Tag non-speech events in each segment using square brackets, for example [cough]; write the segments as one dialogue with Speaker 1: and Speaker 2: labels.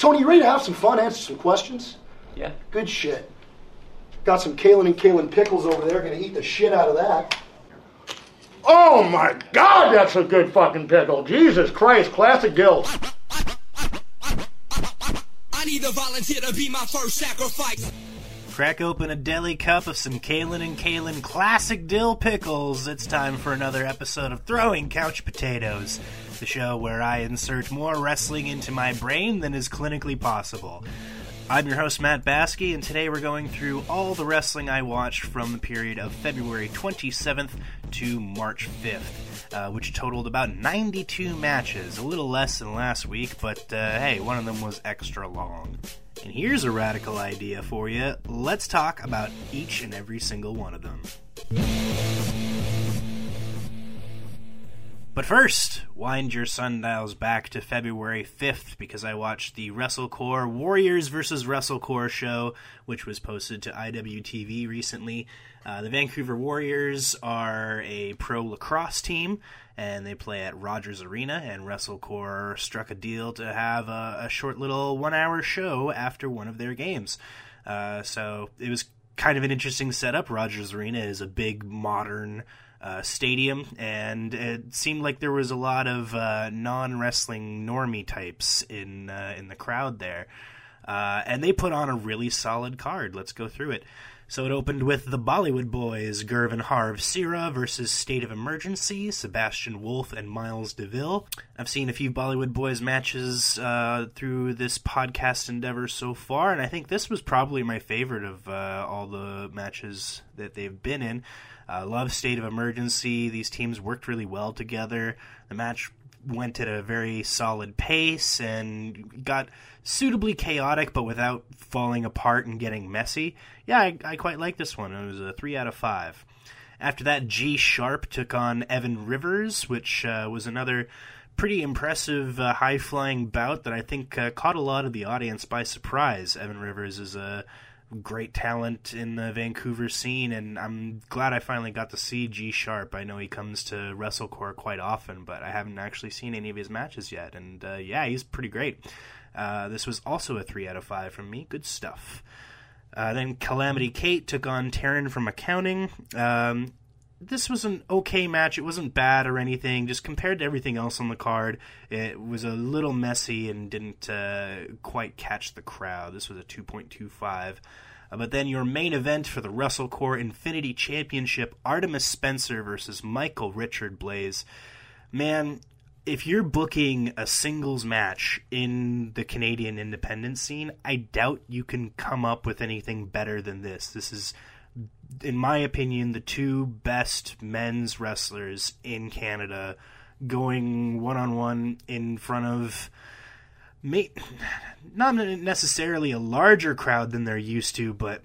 Speaker 1: Tony, you ready to have some fun, answer some questions?
Speaker 2: Yeah.
Speaker 1: Good shit. Got some Kalen and Kalen pickles over there. Gonna eat the shit out of that.
Speaker 3: Oh my god, that's a good fucking pickle. Jesus Christ, classic Gil.
Speaker 4: I need a volunteer to be my first sacrifice.
Speaker 5: Crack open a deli cup of some Kalen and Kalen classic dill pickles. It's time for another episode of Throwing Couch Potatoes, the show where I insert more wrestling into my brain than is clinically possible. I'm your host, Matt Basky, and today we're going through all the wrestling I watched from the period of February 27th to March 5th, uh, which totaled about 92 matches, a little less than last week, but uh, hey, one of them was extra long. And here's a radical idea for you. Let's talk about each and every single one of them. But first, wind your sundials back to February 5th because I watched the WrestleCore Warriors vs. WrestleCore show, which was posted to IWTV recently. Uh, the Vancouver Warriors are a pro lacrosse team, and they play at Rogers Arena, and WrestleCore struck a deal to have a, a short little one hour show after one of their games. Uh, so it was kind of an interesting setup. Rogers Arena is a big modern uh, stadium, and it seemed like there was a lot of uh, non wrestling normie types in uh, in the crowd there, uh, and they put on a really solid card. Let's go through it. So it opened with the Bollywood Boys, Gurv and Harv Sihra versus State of Emergency, Sebastian Wolf and Miles DeVille. I've seen a few Bollywood Boys matches uh, through this podcast endeavor so far, and I think this was probably my favorite of uh, all the matches that they've been in. Uh, love State of Emergency. These teams worked really well together. The match went at a very solid pace and got suitably chaotic, but without falling apart and getting messy. Yeah, I, I quite like this one. It was a three out of five. After that, G Sharp took on Evan Rivers, which uh, was another pretty impressive uh, high flying bout that I think uh, caught a lot of the audience by surprise. Evan Rivers is a great talent in the Vancouver scene, and I'm glad I finally got to see G Sharp. I know he comes to WrestleCore quite often, but I haven't actually seen any of his matches yet, and uh, yeah, he's pretty great. Uh, this was also a 3 out of 5 from me. Good stuff. Uh, then Calamity Kate took on Taryn from Accounting. Um, this was an okay match. It wasn't bad or anything. Just compared to everything else on the card, it was a little messy and didn't uh, quite catch the crowd. This was a 2.25. Uh, but then your main event for the WrestleCore Infinity Championship, Artemis Spencer versus Michael Richard Blaze. Man, if you're booking a singles match in the Canadian independent scene, I doubt you can come up with anything better than this. This is, in my opinion, the two best men's wrestlers in Canada going one on one in front of may, not necessarily a larger crowd than they're used to, but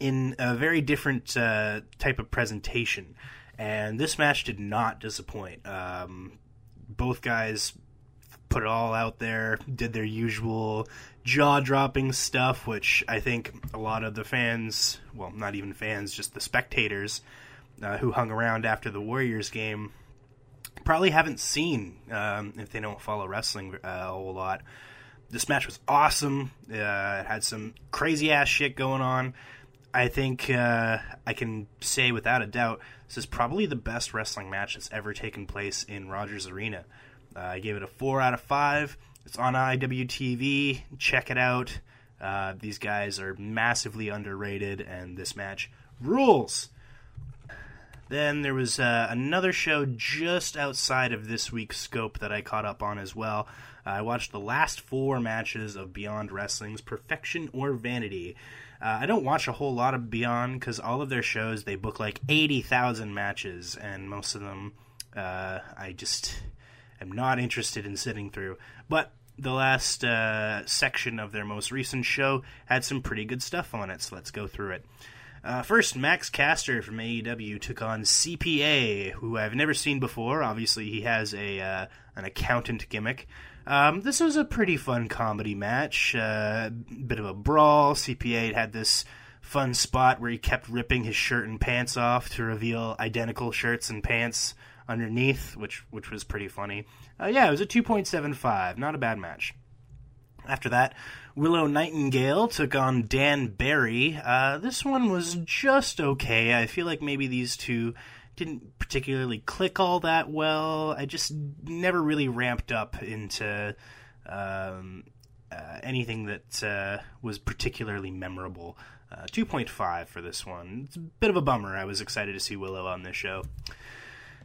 Speaker 5: in a very different uh, type of presentation. And this match did not disappoint. Um, both guys put it all out there, did their usual jaw dropping stuff, which I think a lot of the fans, well, not even fans, just the spectators uh, who hung around after the Warriors game, probably haven't seen um, if they don't follow wrestling uh, a whole lot. This match was awesome. Uh, it had some crazy ass shit going on. I think uh, I can say without a doubt this is probably the best wrestling match that's ever taken place in Rogers Arena. Uh, I gave it a four out of five. It's on IWTV. Check it out. Uh, these guys are massively underrated, and this match rules. Then there was uh, another show just outside of this week's scope that I caught up on as well. I watched the last four matches of Beyond Wrestling's Perfection or Vanity. Uh, I don't watch a whole lot of Beyond because all of their shows they book like eighty thousand matches, and most of them uh, I just am not interested in sitting through. But the last uh, section of their most recent show had some pretty good stuff on it, so let's go through it. Uh, first, Max Caster from AEW took on CPA, who I've never seen before. Obviously, he has a uh, an accountant gimmick. Um, this was a pretty fun comedy match. Uh, bit of a brawl. CPA had this fun spot where he kept ripping his shirt and pants off to reveal identical shirts and pants underneath, which which was pretty funny. Uh, yeah, it was a 2.75. Not a bad match. After that, Willow Nightingale took on Dan Barry. Uh, this one was just okay. I feel like maybe these two didn't particularly click all that well. I just never really ramped up into um, uh, anything that uh, was particularly memorable. Uh, 2.5 for this one. It's a bit of a bummer. I was excited to see Willow on this show.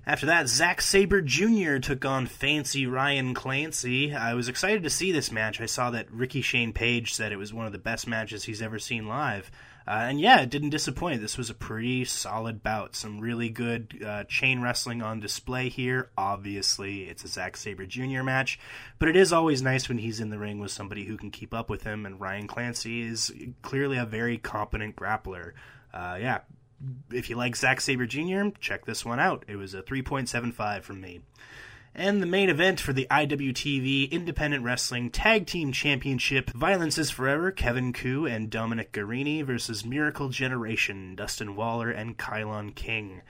Speaker 5: After that, Zack Sabre Jr. took on Fancy Ryan Clancy. I was excited to see this match. I saw that Ricky Shane Page said it was one of the best matches he's ever seen live. Uh, and yeah, it didn't disappoint. This was a pretty solid bout. Some really good uh, chain wrestling on display here. Obviously, it's a Zack Sabre Jr. match, but it is always nice when he's in the ring with somebody who can keep up with him. And Ryan Clancy is clearly a very competent grappler. Uh, yeah, if you like Zack Sabre Jr., check this one out. It was a 3.75 from me. And the main event for the IWTV Independent Wrestling Tag Team Championship Violence is Forever, Kevin Ku and Dominic Garrini versus Miracle Generation, Dustin Waller and Kylon King.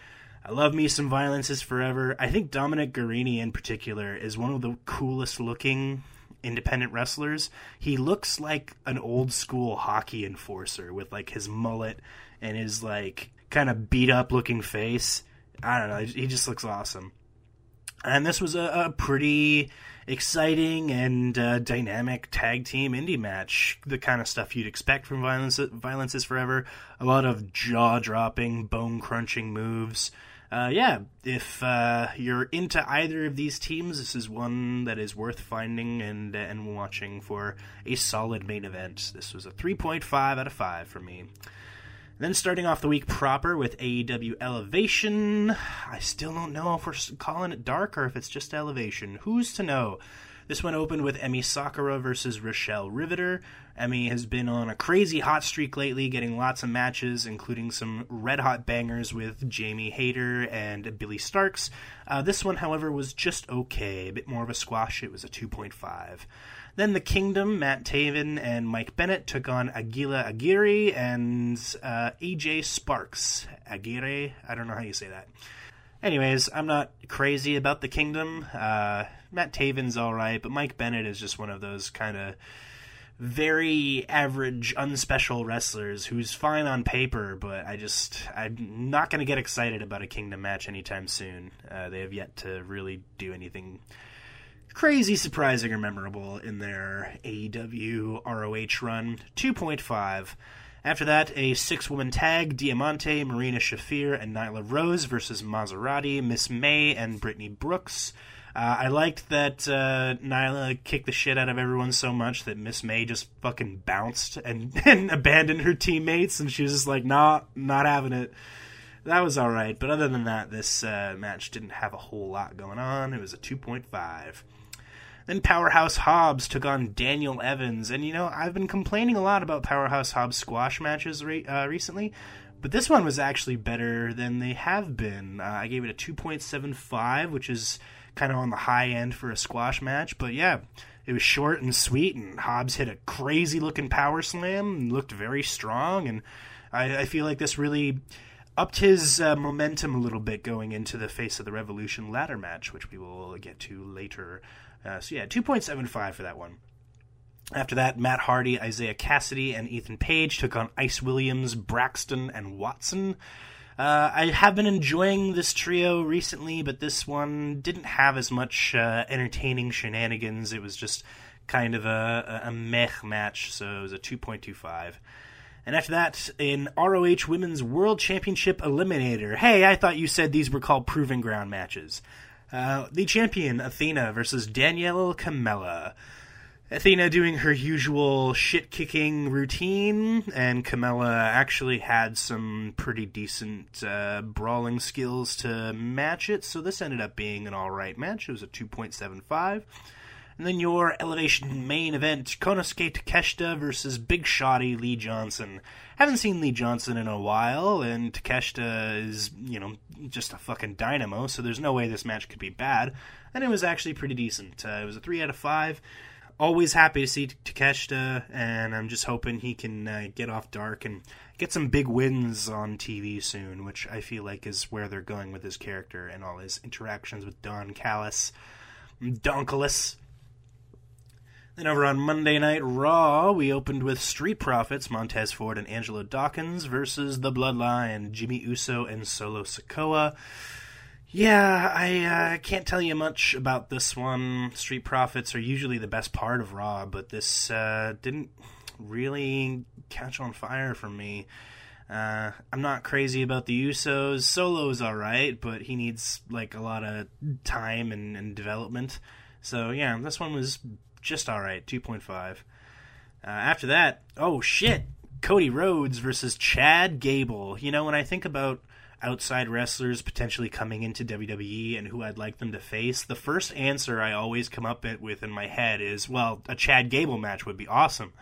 Speaker 5: I love me some Violence is Forever. I think Dominic Garrini in particular is one of the coolest looking independent wrestlers. He looks like an old school hockey enforcer with like his mullet and his like kind of beat up looking face. I don't know. He just looks awesome. And this was a, a pretty exciting and uh, dynamic tag team indie match. The kind of stuff you'd expect from Violence, Violence is Forever. A lot of jaw dropping, bone crunching moves. Uh, yeah, if uh, you're into either of these teams, this is one that is worth finding and and watching for a solid main event. This was a 3.5 out of 5 for me. Then starting off the week proper with AEW Elevation. I still don't know if we're calling it dark or if it's just Elevation. Who's to know? This one opened with Emi Sakura versus Rochelle Riveter. Emi has been on a crazy hot streak lately, getting lots of matches, including some red hot bangers with Jamie Hayter and Billie Starkz. Uh, this one, however, was just okay. A bit more of a squash. It was a 2.5. Then the Kingdom, Matt Taven and Mike Bennett took on Aguila Aguirre and uh, AJ Sparks. Aguirre? I don't know how you say that. Anyways, I'm not crazy about the Kingdom. Uh, Matt Taven's alright, but Mike Bennett is just one of those kind of very average, unspecial wrestlers who's fine on paper, but I just I'm not going to get excited about a Kingdom match anytime soon. Uh, they have yet to really do anything crazy, surprising, or memorable in their AEW ROH run. 2.5. After that, a six woman tag Diamante, Marina Shafir, and Nyla Rose versus Mazzerati, Miss May, and Brittany Brooks. Uh, I liked that uh, Nyla kicked the shit out of everyone so much that Miss May just fucking bounced and, [laughs] and abandoned her teammates, and she was just like, nah, not having it. That was alright, but other than that, this uh, match didn't have a whole lot going on. It was a 2.5. Then Powerhouse Hobbs took on Daniel Evans, and you know I've been complaining a lot about Powerhouse Hobbs squash matches re- uh, recently, but this one was actually better than they have been. Uh, I gave it a 2.75, which is kind of on the high end for a squash match, but yeah, it was short and sweet, and Hobbs hit a crazy looking power slam and looked very strong, and I, I feel like this really upped his uh, momentum a little bit going into the Face of the Revolution ladder match, which we will get to later. Uh, so yeah, 2.75 for that one. After that, Matt Hardy, Isiah Kassidy, and Ethan Page took on Ice Williams, Braxton, and Watson. Uh, I have been enjoying this trio recently, but this one didn't have as much uh, entertaining shenanigans. It was just kind of a, a, meh match, so it was a 2.25. And after that, in ROH Women's World Championship Eliminator. Hey, I thought you said these were called Proving Ground matches. Uh, the champion, Athena, versus Danielle Kamela. Athena doing her usual shit kicking routine, and Kamela actually had some pretty decent uh, brawling skills to match it, so this ended up being an alright match. It was a 2.75. And then your Elevation main event, Konosuke Takeshita versus Big Shotty Lee Johnson. Haven't seen Lee Johnson in a while, and Takeshita is, you know, just a fucking dynamo, so there's no way this match could be bad. And it was actually pretty decent. Uh, it was a 3 out of 5. Always happy to see Takeshita, and I'm just hoping he can uh, get off dark and get some big wins on TV soon, which I feel like is where they're going with his character and all his interactions with Don Callis. Donkelis. And over on Monday Night Raw, we opened with Street Profits, Montez Ford and Angelo Dawkins versus The Bloodline, Jimmy Uso and Solo Sikoa. Yeah, I uh, can't tell you much about this one. Street Profits are usually the best part of Raw, but this uh, didn't really catch on fire for me. Uh, I'm not crazy about the Usos. Solo's alright, but he needs like a lot of time and, and development. So yeah, this one was just alright, 2.5. Uh, after that, oh shit, Cody Rhodes versus Chad Gable. You know, when I think about outside wrestlers potentially coming into WWE and who I'd like them to face, the first answer I always come up with in my head is, well, a Chad Gable match would be awesome.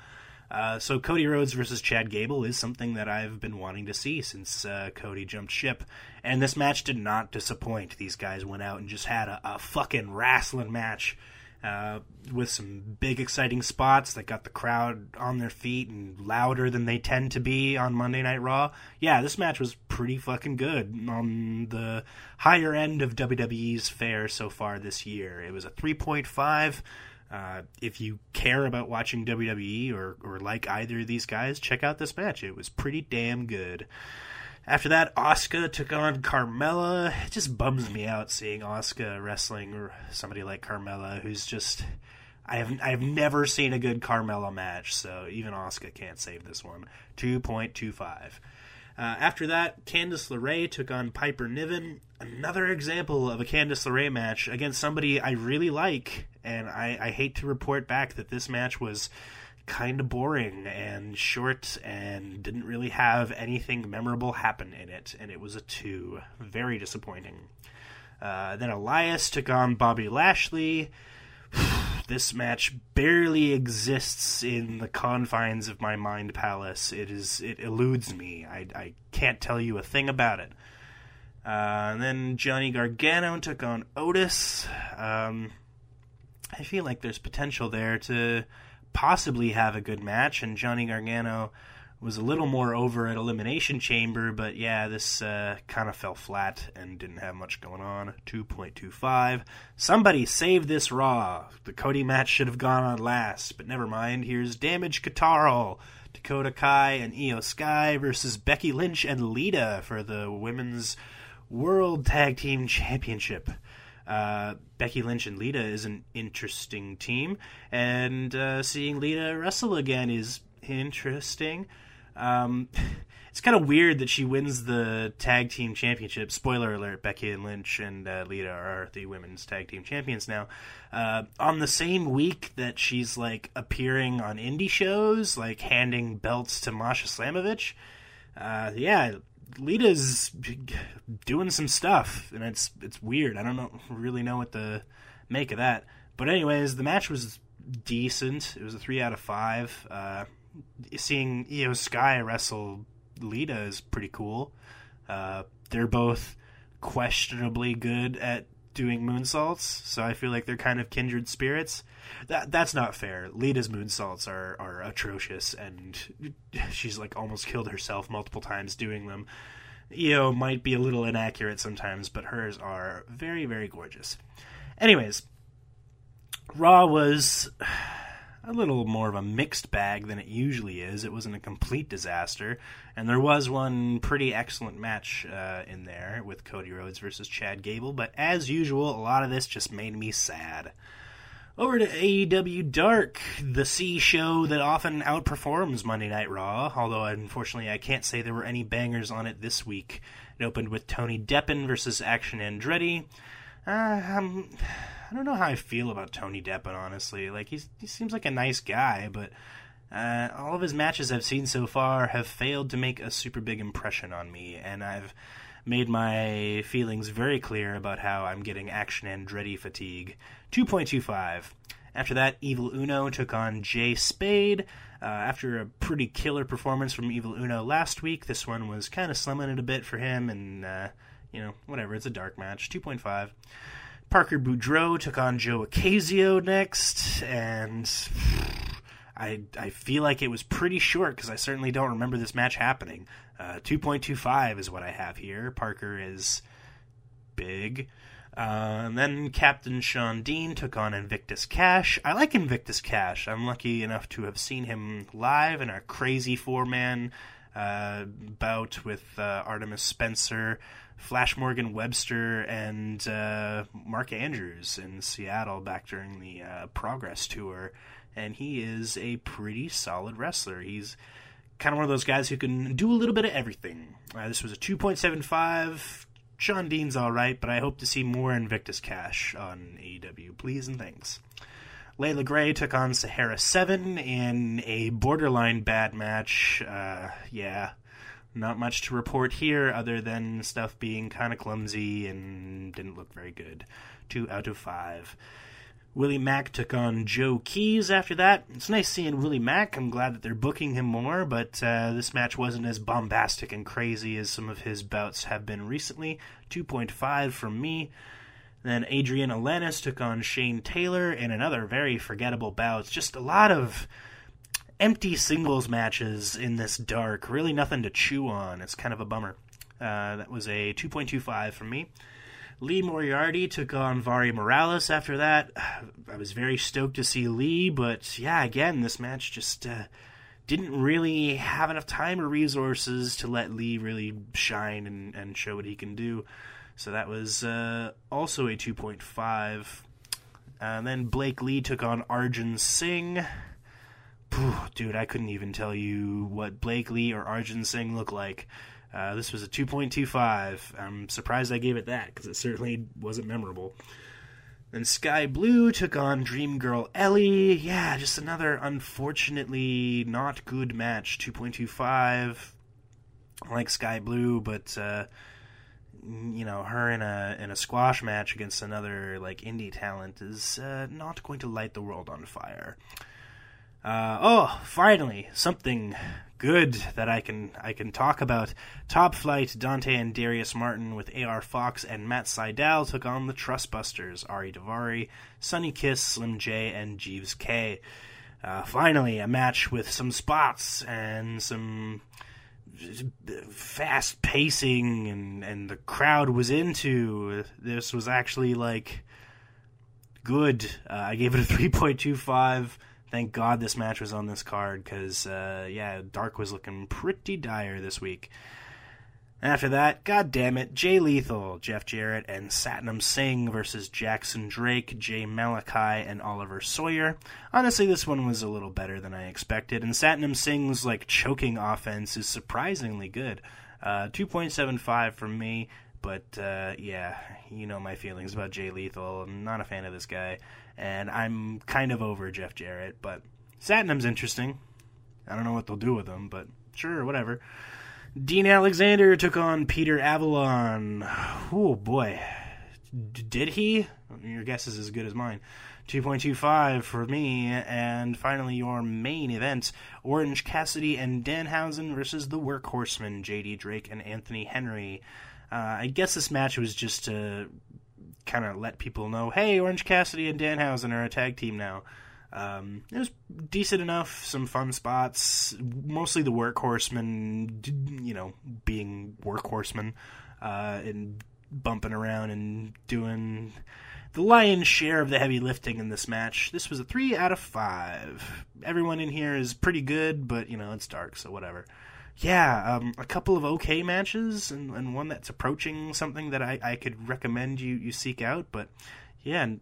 Speaker 5: Uh, so Cody Rhodes versus Chad Gable is something that I've been wanting to see since uh, Cody jumped ship, and this match did not disappoint. These guys went out and just had a, a fucking wrestling match uh, with some big exciting spots that got the crowd on their feet and louder than they tend to be on Monday Night Raw. Yeah, this match was pretty fucking good on the higher end of WWE's fare so far this year. It was a 3.5. Uh, if you care about watching WWE or, or like either of these guys, check out this match. It was pretty damn good. After that, Asuka took on Carmella. It just bums me out seeing Asuka wrestling somebody like Carmella, who's just. I have I've never seen a good Carmella match, so even Asuka can't save this one. Two point two five. Uh, after that, Candice LeRae took on Piper Niven. Another example of a Candice LeRae match against somebody I really like, and I, I hate to report back that this match was kind of boring and short and didn't really have anything memorable happen in it, and it was a two. Very disappointing. Uh, then Elias took on Bobby Lashley. [sighs] this match barely exists in the confines of my mind palace. It is it eludes me. I, I can't tell you a thing about it. Uh, and then Johnny Gargano took on Otis. Um, I feel like there's potential there to possibly have a good match, and Johnny Gargano was a little more over at Elimination Chamber, but yeah, this uh, kind of fell flat and didn't have much going on. 2.25. Somebody save this Raw. The Cody match should have gone on last, but never mind. Here's Damage CTRL, Dakota Kai, and Iyo Sky versus Becky Lynch and Lita for the Women's World Tag Team Championship. Uh, Becky Lynch and Lita is an interesting team, and uh, seeing Lita wrestle again is interesting. Um, [laughs] it's kind of weird that she wins the tag team championship. Spoiler alert: Becky and Lynch and uh, Lita are the women's tag team champions now. Uh, on the same week that she's like appearing on indie shows, like handing belts to Masha Slamovich. Uh, yeah, Lita's doing some stuff, and it's it's weird. I don't know really know what to make of that. But anyways, the match was decent. It was a three out of five. Uh, seeing Iyo Sky wrestle Lita is pretty cool. Uh, they're both questionably good at doing moonsaults, so I feel like they're kind of kindred spirits. That that's not fair. Lita's moonsaults are are atrocious, and [laughs] she's like almost killed herself multiple times doing them. Iyo might be a little inaccurate sometimes, but hers are very very gorgeous. Anyways, Raw was [sighs] a little more of a mixed bag than it usually is. It wasn't a complete disaster, and there was one pretty excellent match uh, in there with Cody Rhodes versus Chad Gable. But as usual, a lot of this just made me sad. Over to AEW Dark, the C show that often outperforms Monday Night Raw, although unfortunately I can't say there were any bangers on it this week. It opened with Tony Deppen versus Action Andretti. Uh, um, I don't know how I feel about Tony Deppen, honestly. Like he's he seems like a nice guy, but uh, all of his matches I've seen so far have failed to make a super big impression on me, and I've made my feelings very clear about how I'm getting Action and Andretti fatigue. 2.25. After that, Evil Uno took on Jay Spade. Uh, after a pretty killer performance from Evil Uno last week, this one was kind of slumming it a bit for him, and, uh, you know, whatever. It's a dark match. 2.5. Parker Boudreaux took on Joe Ocasio next, and [sighs] I I feel like it was pretty short because I certainly don't remember this match happening. Uh, 2.25 is what I have here. Parker is big. Uh, and then Captain Shawn Dean took on Invictus Cash. I like Invictus Cash. I'm lucky enough to have seen him live in a crazy four man uh, bout with uh, Artemis Spencer, Flash Morgan Webster, and uh, Mark Andrews in Seattle back during the uh, Progress Tour. And he is a pretty solid wrestler. He's kind of one of those guys who can do a little bit of everything. Uh, this was a 2.75. John Dean's all right, but I hope to see more Invictus Cash on AEW. Please and thanks. Leila Grey took on Sahara 7 in a borderline bad match. Uh, yeah, not much to report here other than stuff being kind of clumsy and didn't look very good. Two out of five. Willie Mack took on Joe Keys after that. It's nice seeing Willie Mack. I'm glad that they're booking him more, but uh, this match wasn't as bombastic and crazy as some of his bouts have been recently. 2.5 from me. Then Adrian Alanis took on Shane Taylor in another very forgettable bout. Just a lot of empty singles matches in this dark. Really nothing to chew on. It's kind of a bummer. Uh, that was a 2.25 from me. Lee Moriarty took on Vari Morales after that. [sighs] I was very stoked to see Lee, but yeah, again, this match just uh, didn't really have enough time or resources to let Lee really shine and, and show what he can do. So that was uh, also a 2.5. And then Blake Lee took on Arjun Singh. Dude, I couldn't even tell you what Blake Lee or Arjun Singh look like. Uh, this was a 2.25. I'm surprised I gave it that because it certainly wasn't memorable. Then Sky Blue took on Dream Girl Ellie. Yeah, just another unfortunately not good match. 2.25. I like Sky Blue, but uh, you know her in a in a squash match against another like indie talent is uh, not going to light the world on fire. Uh, oh, finally something good that I can I can talk about. Top Flight, Dante and Darius Martin with AR Fox and Matt Sydal took on the Trustbusters, Ari Daivari, Sunny Kiss, Slim J, and Jeeves Kay. Uh, finally, a match with some spots and some fast pacing, and and the crowd was into. This was actually like good. Uh, I gave it a [laughs] three point two five thank God this match was on this card because, uh, yeah, Dark was looking pretty dire this week. After that, god damn it, Jay Lethal, Jeff Jarrett, and Satnam Singh versus Jackson Drake, Jay Malachi, and Oliver Sawyer. Honestly, this one was a little better than I expected, and Satnam Singh's like choking offense is surprisingly good. Uh, 2.75 from me, but uh, yeah, you know my feelings about Jay Lethal. I'm not a fan of this guy and I'm kind of over Jeff Jarrett, but Satnam's interesting. I don't know what they'll do with him, but sure, whatever. Dean Alexander took on Peter Avalon. Oh boy, D- did he? Your guess is as good as mine. 2.25 for me, and finally your main event: Orange Cassidy and Danhausen versus the Workhorsemen, J.D. Drake and Anthony Henry. Uh, I guess this match was just to kind of let people know, hey, Orange Cassidy and Danhausen are a tag team now. Um, it was decent enough, some fun spots, mostly the workhorsemen, you know, being workhorsemen, uh, and bumping around and doing the lion's share of the heavy lifting in this match. This was a 3 out of 5. Everyone in here is pretty good, but, you know, it's dark, so whatever yeah, um, a couple of okay matches and, and one that's approaching something that I, I could recommend you, you seek out. But yeah, and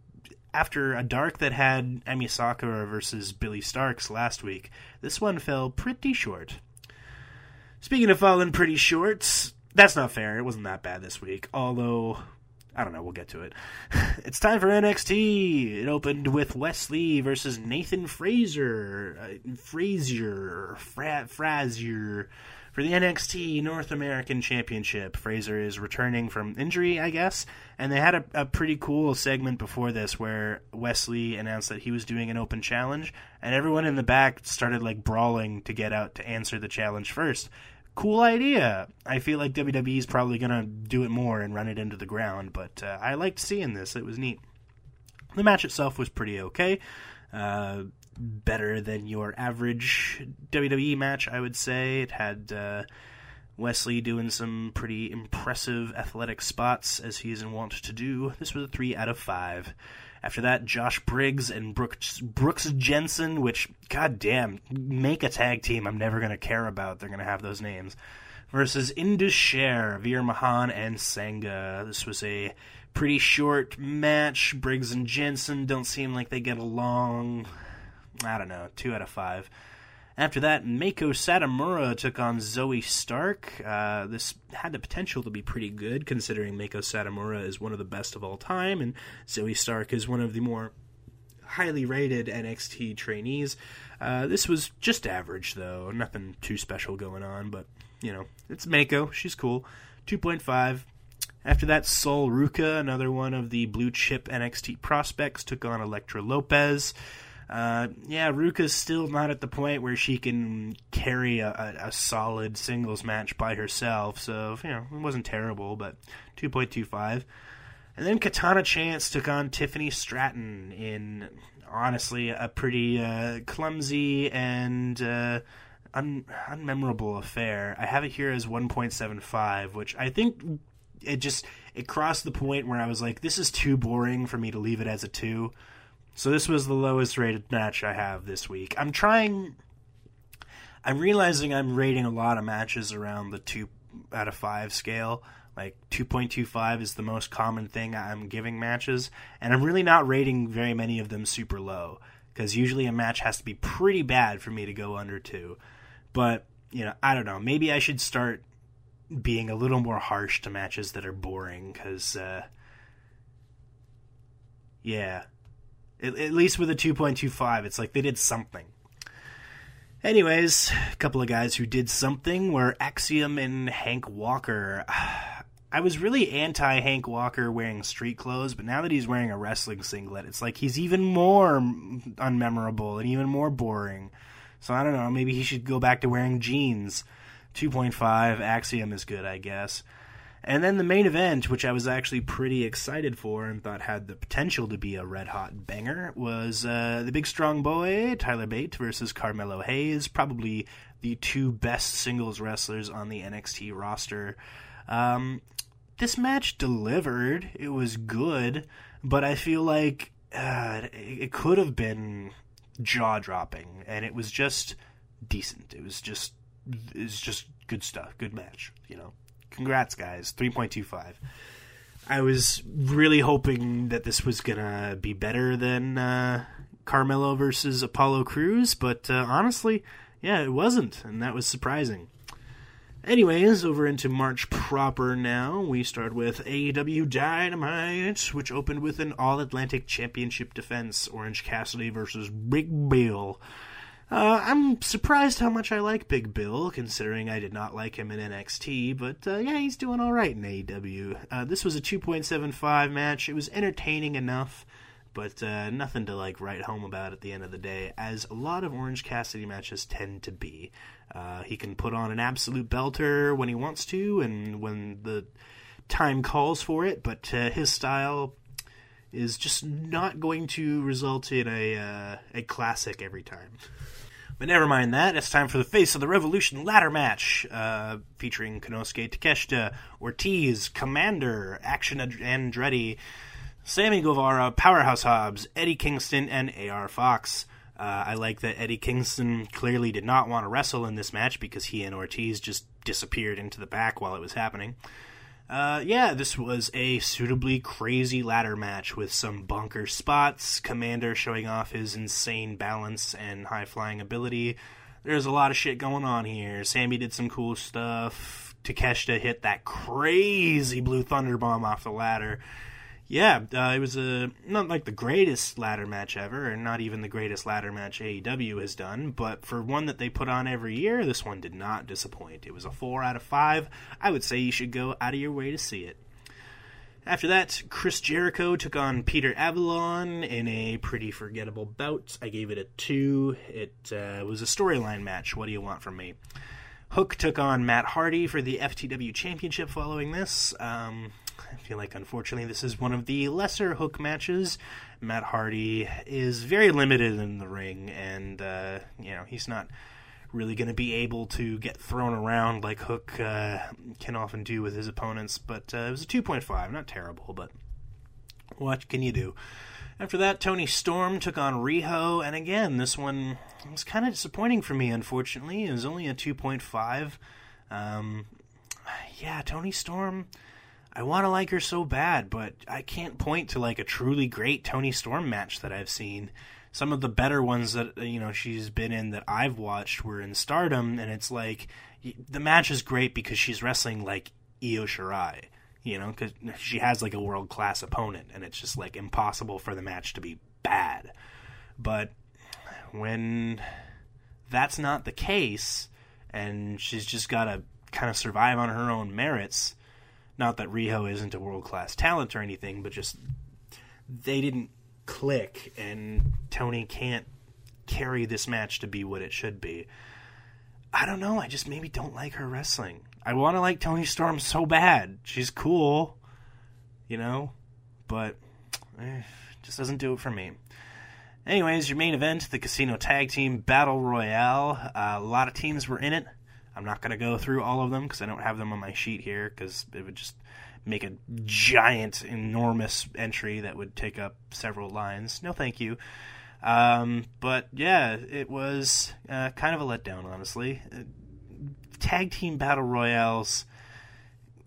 Speaker 5: after a dark that had Emi Sakura versus Billie Starkz last week, this one fell pretty short. Speaking of falling pretty short, that's not fair. It wasn't that bad this week. Although I don't know. We'll get to it. [laughs] It's time for NXT. It opened with Wesley versus Nathan Frazer, uh, Frazier, Fra- Frazier for the NXT North American Championship. Frazer is returning from injury, I guess, and they had a, a pretty cool segment before this where Wesley announced that he was doing an open challenge, and everyone in the back started like brawling to get out to answer the challenge first cool idea. I feel like WWE is probably going to do it more and run it into the ground, but uh, I liked seeing this. It was neat. The match itself was pretty okay. Uh, better than your average WWE match, I would say. It had uh, Wesley doing some pretty impressive athletic spots as he is wont to do. This was a 3 out of 5. After that, Josh Briggs and Brooks, Brooks Jensen, which, goddamn, make a tag team I'm never going to care about. They're going to have those names. Versus Indus Sher, Veer Mahaan, and Sanga. This was a pretty short match. Briggs and Jensen don't seem like they get along. I don't know, 2 out of 5. After that, Meiko Satomura took on Zoey Stark. Uh, this had the potential to be pretty good, considering Meiko Satomura is one of the best of all time, and Zoey Stark is one of the more highly rated NXT trainees. Uh, this was just average, though. Nothing too special going on, but, you know, it's Meiko. She's cool. 2.5. After that, Sol Ruka, another one of the blue chip NXT prospects, took on Elektra Lopez. Uh, yeah, Ruka's still not at the point where she can carry a, a, a, solid singles match by herself, so, you know, it wasn't terrible, but 2.25. And then Katana Chance took on Tiffany Stratton in, honestly, a pretty uh, clumsy and uh, un- unmemorable affair. I have it here as 1.75, which I think it just it crossed the point where I was like, this is too boring for me to leave it as a 2 so this was the lowest rated match I have this week. I'm trying. I'm realizing I'm rating a lot of matches around the two out of five scale. Like 2.25 is the most common thing I'm giving matches, and I'm really not rating very many of them super low because usually a match has to be pretty bad for me to go under two. But you know, I don't know. Maybe I should start being a little more harsh to matches that are boring because, uh, yeah, at, at least with a 2.25, it's like they did something. Anyways, a couple of guys who did something were Axiom and Hank Walker. [sighs] I was really anti Hank Walker wearing street clothes, but now that he's wearing a wrestling singlet, it's like he's even more unmemorable and even more boring. So I don't know, maybe he should go back to wearing jeans. 2.5, Axiom is good, I guess. And then the main event, which I was actually pretty excited for and thought had the potential to be a red hot banger, was uh, the big strong boy, Tyler Bate, versus Carmelo Hayes, probably the two best singles wrestlers on the NXT roster. Um, this match delivered. It was good, but I feel like uh, it could have been jaw dropping, and it was just decent. It was just it was just good stuff, good match, you know. Congrats, guys. 3.25. I was really hoping that this was going to be better than uh, Carmelo versus Apollo Crews, but uh, honestly, yeah, it wasn't, and that was surprising. Anyways, over into March proper now. We start with AEW Dynamite, which opened with an All Atlantic Championship defense Orange Cassidy versus Big Bill. Uh, I'm surprised how much I like Big Bill, considering I did not like him in NXT, but uh, yeah, he's doing all right in AEW. Uh, this was a 2.75 match. It was entertaining enough, but uh, nothing to like write home about at the end of the day, as a lot of Orange Cassidy matches tend to be. Uh, he can put on an absolute belter when he wants to, and when the time calls for it, but uh, his style is just not going to result in a a classic every time. But never mind that. It's time for the Face of the Revolution ladder match, uh, featuring Konosuke Takeshita, Ortiz, Commander, Action Andretti, Sammy Guevara, Powerhouse Hobbs, Eddie Kingston, and AR Fox. Uh, I like that Eddie Kingston clearly did not want to wrestle in this match because he and Ortiz just disappeared into the back while it was happening. Uh, yeah, this was a suitably crazy ladder match with some bunker spots, Commander showing off his insane balance and high flying ability. There's a lot of shit going on here. Sammy did some cool stuff. Takeshita hit that crazy blue thunder bomb off the ladder yeah, uh, it was a not like the greatest ladder match ever, and not even the greatest ladder match AEW has done. But for one that they put on every year, this one did not disappoint. It was a four out of five. I would say you should go out of your way to see it. After that, Chris Jericho took on Peter Avalon in a pretty forgettable bout. I gave it a two. It uh, was a storyline match. What do you want from me? Hook took on Matt Hardy for the FTW Championship following this. Um, I feel like, unfortunately, this is one of the lesser hook matches. Matt Hardy is very limited in the ring, and, uh, you know, he's not really going to be able to get thrown around like Hook uh, can often do with his opponents. But uh, it was a 2.5, not terrible, but what can you do? After that, Toni Storm took on Riho, and again, this one was kind of disappointing for me, unfortunately. It was only a 2.5. Um, yeah, Toni Storm, I want to like her so bad, but I can't point to like a truly great Toni Storm match that I've seen. Some of the better ones that uh, you know she's been in that I've watched were in Stardom, and it's like the match is great because she's wrestling like Io Shirai you know, because she has like a world class opponent, and it's just like impossible for the match to be bad. But when that's not the case, and she's just got to kind of survive on her own merits, not that Riho isn't a world class talent or anything, but just they didn't click, and Toni can't carry this match to be what it should be. I don't know. I just maybe don't like her wrestling. I want to like Toni Storm so bad. She's cool, you know, but eh, just doesn't do it for me. Anyways, your main event, the Casino Tag Team Battle Royale. Uh, a lot of teams were in it. I'm not going to go through all of them because I don't have them on my sheet here because it would just make a giant, enormous entry that would take up several lines. No, thank you. Um, but yeah, it was uh, kind of a letdown, honestly tag team battle royales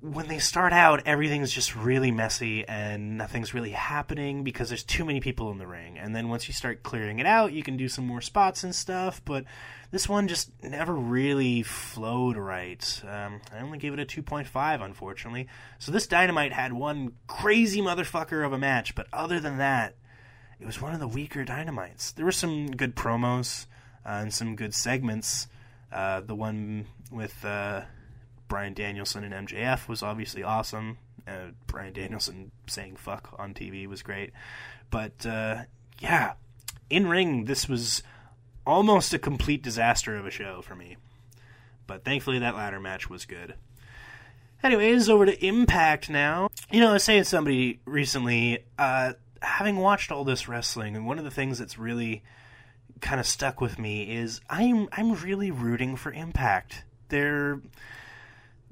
Speaker 5: when they start out, everything's just really messy and nothing's really happening because there's too many people in the ring. And then once you start clearing it out, you can do some more spots and stuff. But this one just never really flowed right. Um, I only gave it a 2.5, unfortunately. So this Dynamite had one crazy motherfucker of a match, but other than that, it was one of the weaker Dynamites. There were some good promos uh, and some good segments. Uh, the one with uh, Bryan Danielson and MJF was obviously awesome. Uh, Bryan Danielson saying "fuck" on TV was great, but uh, yeah, in ring this was almost a complete disaster of a show for me. But thankfully, that ladder match was good. Anyways, over to Impact now. You know, I was saying to somebody recently, uh, having watched all this wrestling, and one of the things that's really kind of stuck with me is I'm I'm really rooting for Impact they're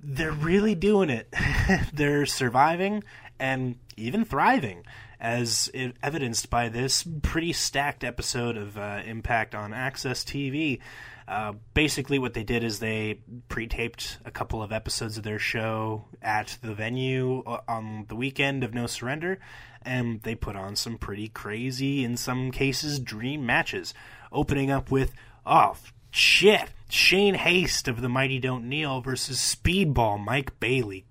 Speaker 5: they're really doing it. [laughs] they're surviving and even thriving, as evidenced by this pretty stacked episode of uh, Impact on AXS TV. Uh, basically, what they did is they pre-taped a couple of episodes of their show at the venue uh, on the weekend of No Surrender, and they put on some pretty crazy, in some cases, dream matches. Opening up with, oh shit, Shane Haste of the Mighty Don't Kneel versus Speedball Mike Bailey.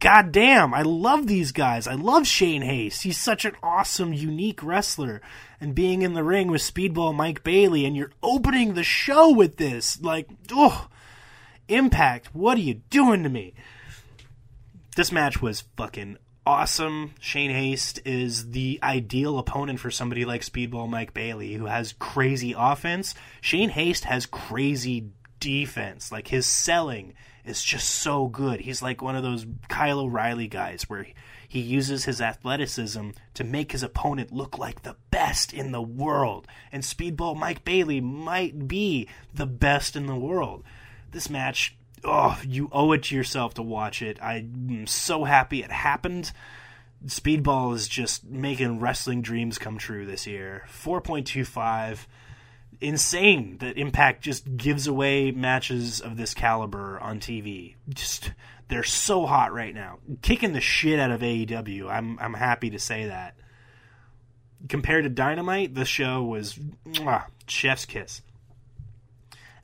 Speaker 5: God damn, I love these guys. I love Shane Haste. He's such an awesome, unique wrestler. And being in the ring with Speedball Mike Bailey, and you're opening the show with this. Like, oh, Impact, what are you doing to me? This match was fucking awesome. Shane Haste is the ideal opponent for somebody like Speedball Mike Bailey, who has crazy offense. Shane Haste has crazy defense. Like his selling is just so good. He's like one of those Kyle O'Reilly guys where he uses his athleticism to make his opponent look like the best in the world. And Speedball Mike Bailey might be the best in the world. This match oh, you owe it to yourself to watch it. I'm so happy it happened. Speedball is just making wrestling dreams come true this year. 4.25. Insane that Impact just gives away matches of this caliber on TV. Just they're so hot right now. Kicking the shit out of AEW. I'm I'm happy to say that. Compared to Dynamite, the show was mwah, chef's kiss.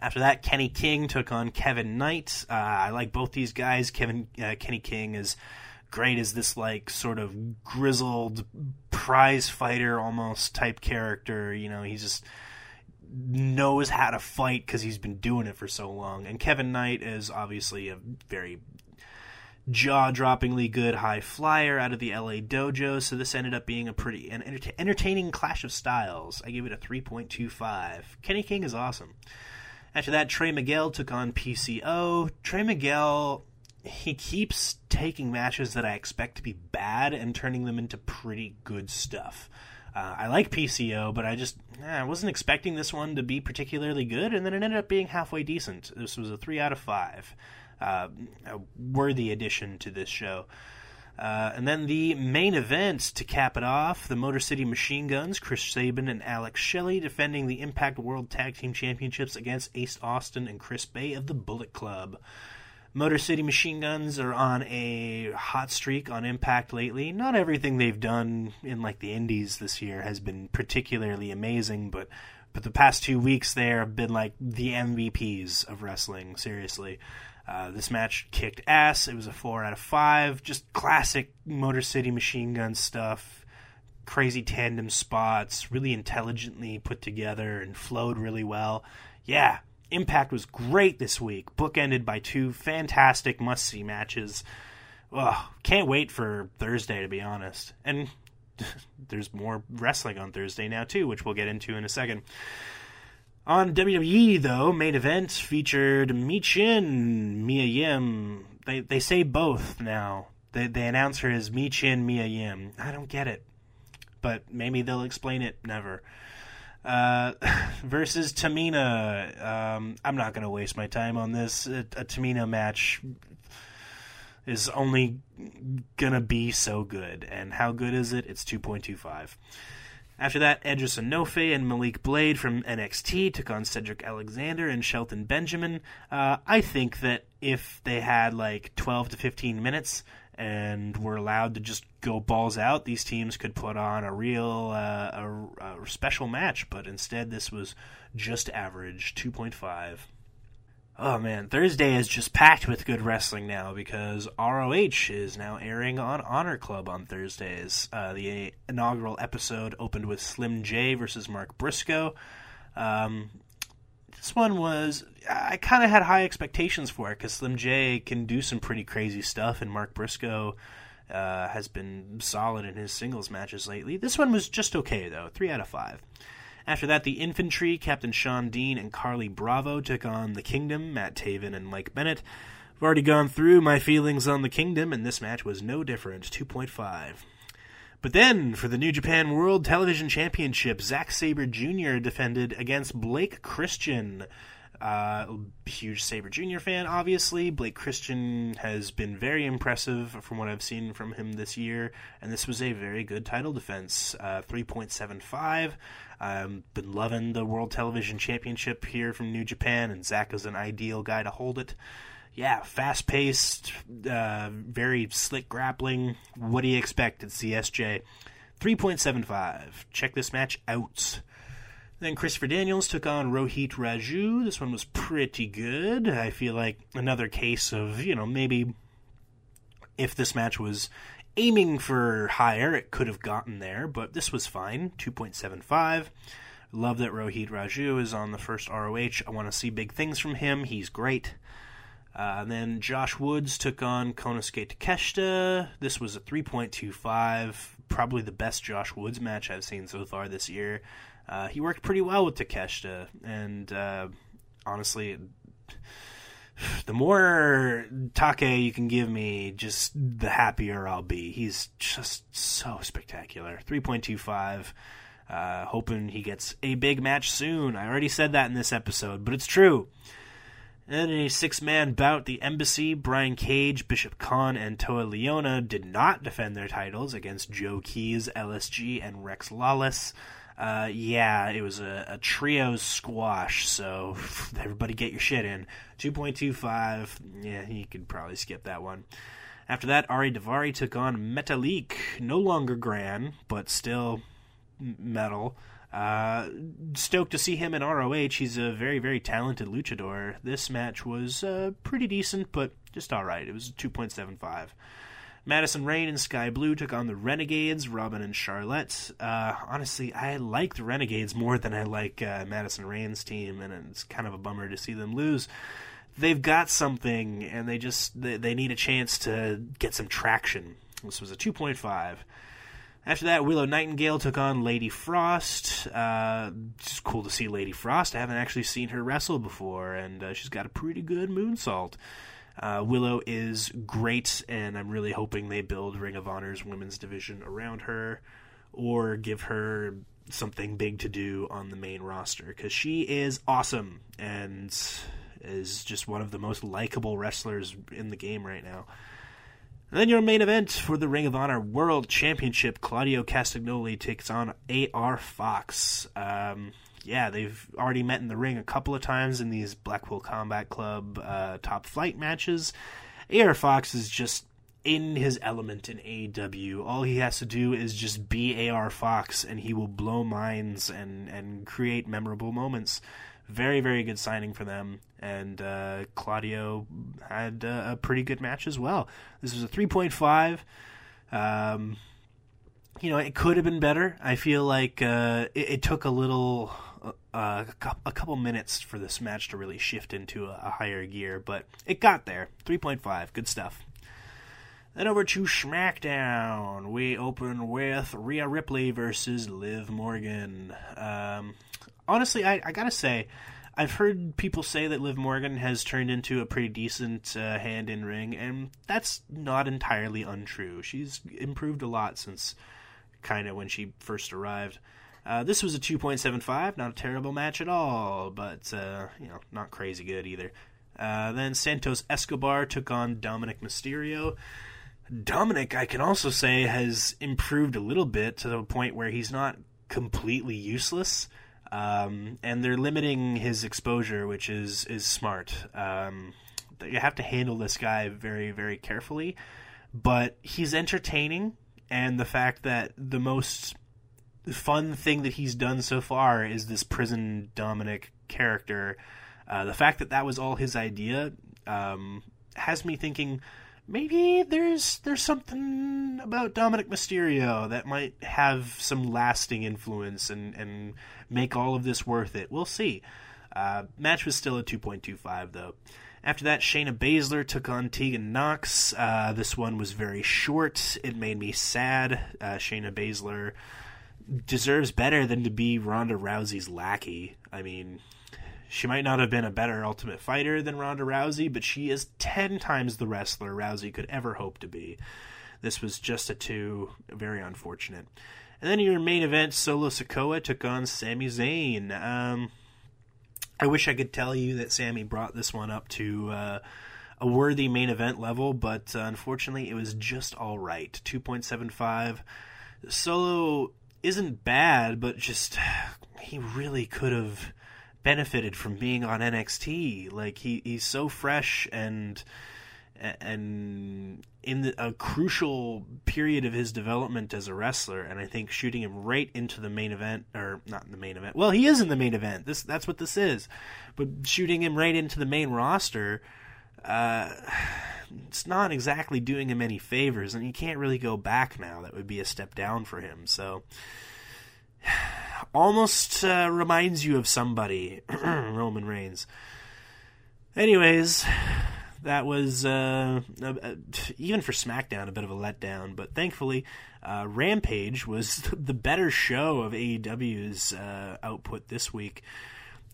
Speaker 5: After that, Kenny King took on Kevin Knight. Uh, I like both these guys. Kevin uh, Kenny King is great as this like sort of grizzled prize fighter almost type character. You know, he just knows how to fight because he's been doing it for so long. And Kevin Knight is obviously a very jaw-droppingly good high flyer out of the LA dojo. So this ended up being a pretty an entertaining clash of styles. I give it a 3.25. Kenny King is awesome. After that, Trey Miguel took on PCO. Trey Miguel, he keeps taking matches that I expect to be bad and turning them into pretty good stuff. Uh, I like PCO, but I just eh, I wasn't expecting this one to be particularly good, and then it ended up being halfway decent. This was a three out of five, uh, a worthy addition to this show. Uh, and then the main event to cap it off the Motor City Machine Guns, Chris Sabin and Alex Shelley defending the Impact World Tag Team Championships against Ace Austin and Chris Bey of the Bullet Club. Motor City Machine Guns are on a hot streak on Impact lately. Not everything they've done in like the Indies this year has been particularly amazing, but but the past two weeks they have been like the MVPs of wrestling. Seriously, uh, this match kicked ass. It was a four out of five. Just classic Motor City Machine Gun stuff. Crazy tandem spots, really intelligently put together and flowed really well. Yeah, Impact was great this week, bookended by two fantastic must see matches. Ugh, can't wait for Thursday, to be honest. And [laughs] there's more wrestling on Thursday now, too, which we'll get into in a second. On WWE, though, main event featured Michin, Mia Yim. They, they say both now. They, they announce her as Michin, Mia Yim. I don't get it. But maybe they'll explain it. Never uh, [laughs] versus Tamina. Um, I'm not going to waste my time on this. A, a Tamina match is only going to be so good. And how good is it? It's 2.25. After that, Edris Enofe and Malik Blade from NXT took on Cedric Alexander and Shelton Benjamin. Uh, I think that if they had like 12 to 15 minutes, and were allowed to just go balls out, these teams could put on a real uh, a, a special match. But instead, this was just average, two point five. Oh man, Thursday is just packed with good wrestling now because ROH is now airing on Honor Club on Thursdays. Uh, the inaugural episode opened with Slim J versus Mark Briscoe. Um, this one was I kind of had high expectations for it because Slim J can do some pretty crazy stuff, and Mark Briscoe uh, has been solid in his singles matches lately. This one was just okay though, three out of five. After that, the infantry, Captain Shawn Dean and Carlie Bravo took on the Kingdom, Matt Taven and Mike Bennett. I've already gone through my feelings on the Kingdom, and this match was no different, 2.5. But then, for the New Japan World Television Championship, Zack Sabre Jr. defended against Blake Christian. Uh, huge Sabre Jr. fan, obviously. Blake Christian has been very impressive from what I've seen from him this year, and this was a very good title defense. Uh, 3.75. I've been loving the World Television Championship here from New Japan, and Zack is an ideal guy to hold it yeah, fast paced, uh, very slick grappling. What do you expect at ZSJ? 3.75. Check this match out. Then Christopher Daniels took on Rohit Raju. This one was pretty good. I feel like another case of, you know, maybe if this match was aiming for higher, it could have gotten there, but this was fine. 2.75. Love that Rohit Raju is on the first ROH. I want to see big things from him. He's great. Uh, then Josh Woods took on Konosuke Takeshita. This was a 3.25, probably the best Josh Woods match I've seen so far this year. Uh, he worked pretty well with Takeshita, and uh, honestly, the more Take you can give me, just the happier I'll be. He's just so spectacular. 3.25. Uh, hoping he gets a big match soon. I already said that in this episode, but it's true. And in a six man bout, the Embassy, Brian Cage, Bishop Kaun, and Toa Liona did not defend their titles against Joe Keys, LSG, and Rex Lawless. Uh, yeah, it was a, a trio squash, so [laughs] everybody get your shit in. 2.25, yeah, you could probably skip that one. After that, Ari Daivari took on Metalik, no longer Gran, but still metal. Uh, stoked to see him in ROH. He's a very, very talented luchador. This match was uh, pretty decent, but just all right. It was 2.75. Madison Rayne and Sky Blue took on the Renegades, Robin and Charlotte. Uh, honestly, I like the Renegades more than I like uh, Madison Rayne's team, and it's kind of a bummer to see them lose. They've got something, and they just they, they need a chance to get some traction. This was a 2.5. After that, Willow Nightingale took on Lady Frost. Uh, it's cool to see Lady Frost. I haven't actually seen her wrestle before, and uh, she's got a pretty good moonsault. Uh, Willow is great, and I'm really hoping they build Ring of Honor's women's division around her. or give her something big to do on the main roster because she is awesome and is just one of the most likable wrestlers in the game right now. And then your main event for the Ring of Honor World Championship, Claudio Castagnoli takes on AR Fox. Um, yeah, they've already met in the ring a couple of times in these Blackpool Combat Club uh, top flight matches. AR Fox is just in his element in AEW. All he has to do is just be AR Fox, and he will blow minds and and create memorable moments. Very very good signing for them, and uh, Claudio had uh, a pretty good match as well. This was a three point five. Um, you know, it could have been better. I feel like uh, it, it, took a little, uh, a couple minutes for this match to really shift into a, a higher gear, but it got there. 3.5, good stuff. Then over to SmackDown, we open with Rhea Ripley versus Liv Morgan. Um, honestly, I, I, gotta say, I've heard people say that Liv Morgan has turned into a pretty decent uh, hand in ring, and that's not entirely untrue. She's improved a lot since kind of when she first arrived. Uh, this was a 2.75, not a terrible match at all, but uh, you know, not crazy good either. Uh, then Santos Escobar took on Dominic Mysterio. Dominic, I can also say, has improved a little bit to the point where he's not completely useless. Um, and they're limiting his exposure, which is is smart. Um, you have to handle this guy very very carefully, but he's entertaining and the fact that the most fun thing that he's done so far is this prison Dominic character. Uh, the fact that that was all his idea um, has me thinking maybe there's there's something about Dominic Mysterio that might have some lasting influence and and make all of this worth it. We'll see. Uh, match was still a 2.25 though. After that, Shayna Baszler took on Tegan Knox. Uh, this one was very short. It made me sad. Uh, Shayna Baszler deserves better than to be Ronda Rousey's lackey. I mean, she might not have been a better Ultimate Fighter than Ronda Rousey, but she is ten times the wrestler Rousey could ever hope to be. This was just a two, very unfortunate. And then your main event, Solo Sikoa took on Sami Zayn. Um, I wish I could tell you that Sami brought this one up to uh, a worthy main event level, but uh, unfortunately, it was just all right. 2.75. Solo isn't bad, but just [sighs] he really could have benefited from being on NXT. Like he he's so fresh and and in the, a crucial period of his development as a wrestler, and I think shooting him right into the main event, or not in the main event. Well, he is in the main event. This that's what this is, but shooting him right into the main roster, uh, it's not exactly doing him any favors, and he can't really go back now. That would be a step down for him. So. [sighs] Almost uh, reminds you of somebody, [clears throat] Roman Reigns. Anyways, [sighs] that was uh, even for SmackDown a bit of a letdown. But thankfully, uh, Rampage was [laughs] the better show of AEW's uh, output this week.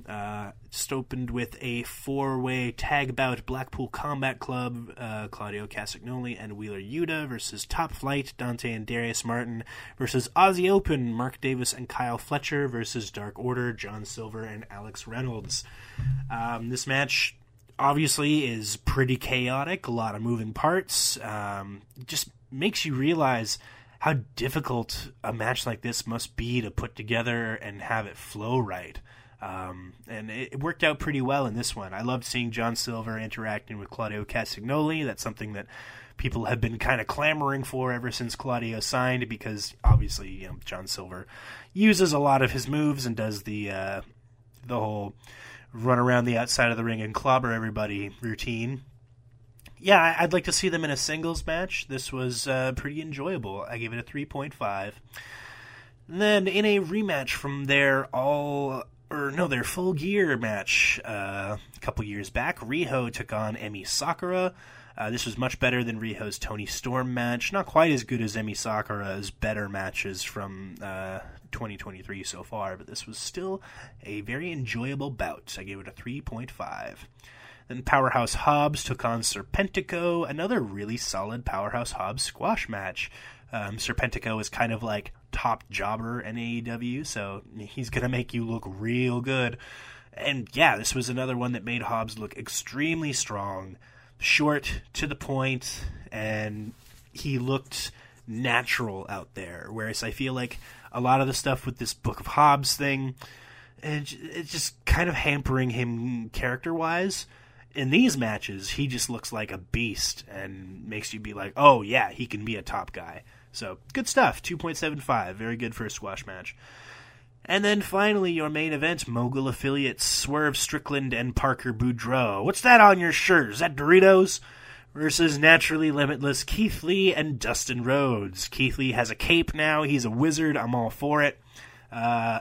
Speaker 5: Uh, just opened with a four-way tag bout: Blackpool Combat Club, uh, Claudio Castagnoli and Wheeler Yuta versus Top Flight, Dante and Darius Martin versus Aussie Open, Mark Davis and Kyle Fletcher versus Dark Order, John Silver and Alex Reynolds. Um, this match obviously is pretty chaotic, a lot of moving parts. Um, just makes you realize how difficult a match like this must be to put together and have it flow right. Um, and it, worked out pretty well in this one. I loved seeing John Silver interacting with Claudio Castagnoli. That's something that people have been kind of clamoring for ever since Claudio signed because obviously, you know, John Silver uses a lot of his moves and does the uh, the whole run around the outside of the ring and clobber everybody routine. Yeah, I'd like to see them in a singles match. This was uh, pretty enjoyable. I gave it a 3.5. then in a rematch from their all or no, their full gear match uh, a couple years back, Riho took on Emi Sakura. Uh, this was much better than Riho's Toni Storm match. Not quite as good as Emi Sakura's better matches from uh, 2023 so far, but this was still a very enjoyable bout. I gave it a 3.5. Then Powerhouse Hobbs took on Serpentico, another really solid Powerhouse Hobbs squash match. Um, Serpentico is kind of like top jobber in AEW, so he's going to make you look real good. And yeah, this was another one that made Hobbs look extremely strong, short to the point, and he looked natural out there. Whereas I feel like a lot of the stuff with this Book of Hobbs thing, it's just kind of hampering him character wise. In these matches, he just looks like a beast and makes you be like, oh yeah, he can be a top guy. So good stuff. 2.75, very good for a squash match. And then finally, your main event, Mogul affiliates Swerve Strickland and Parker Boudreaux. What's that on your shirt? Is that Doritos? Versus Naturally Limitless Keith Lee and Dustin Rhodes. Keith Lee has a cape now. He's a wizard. I'm all for it. Uh,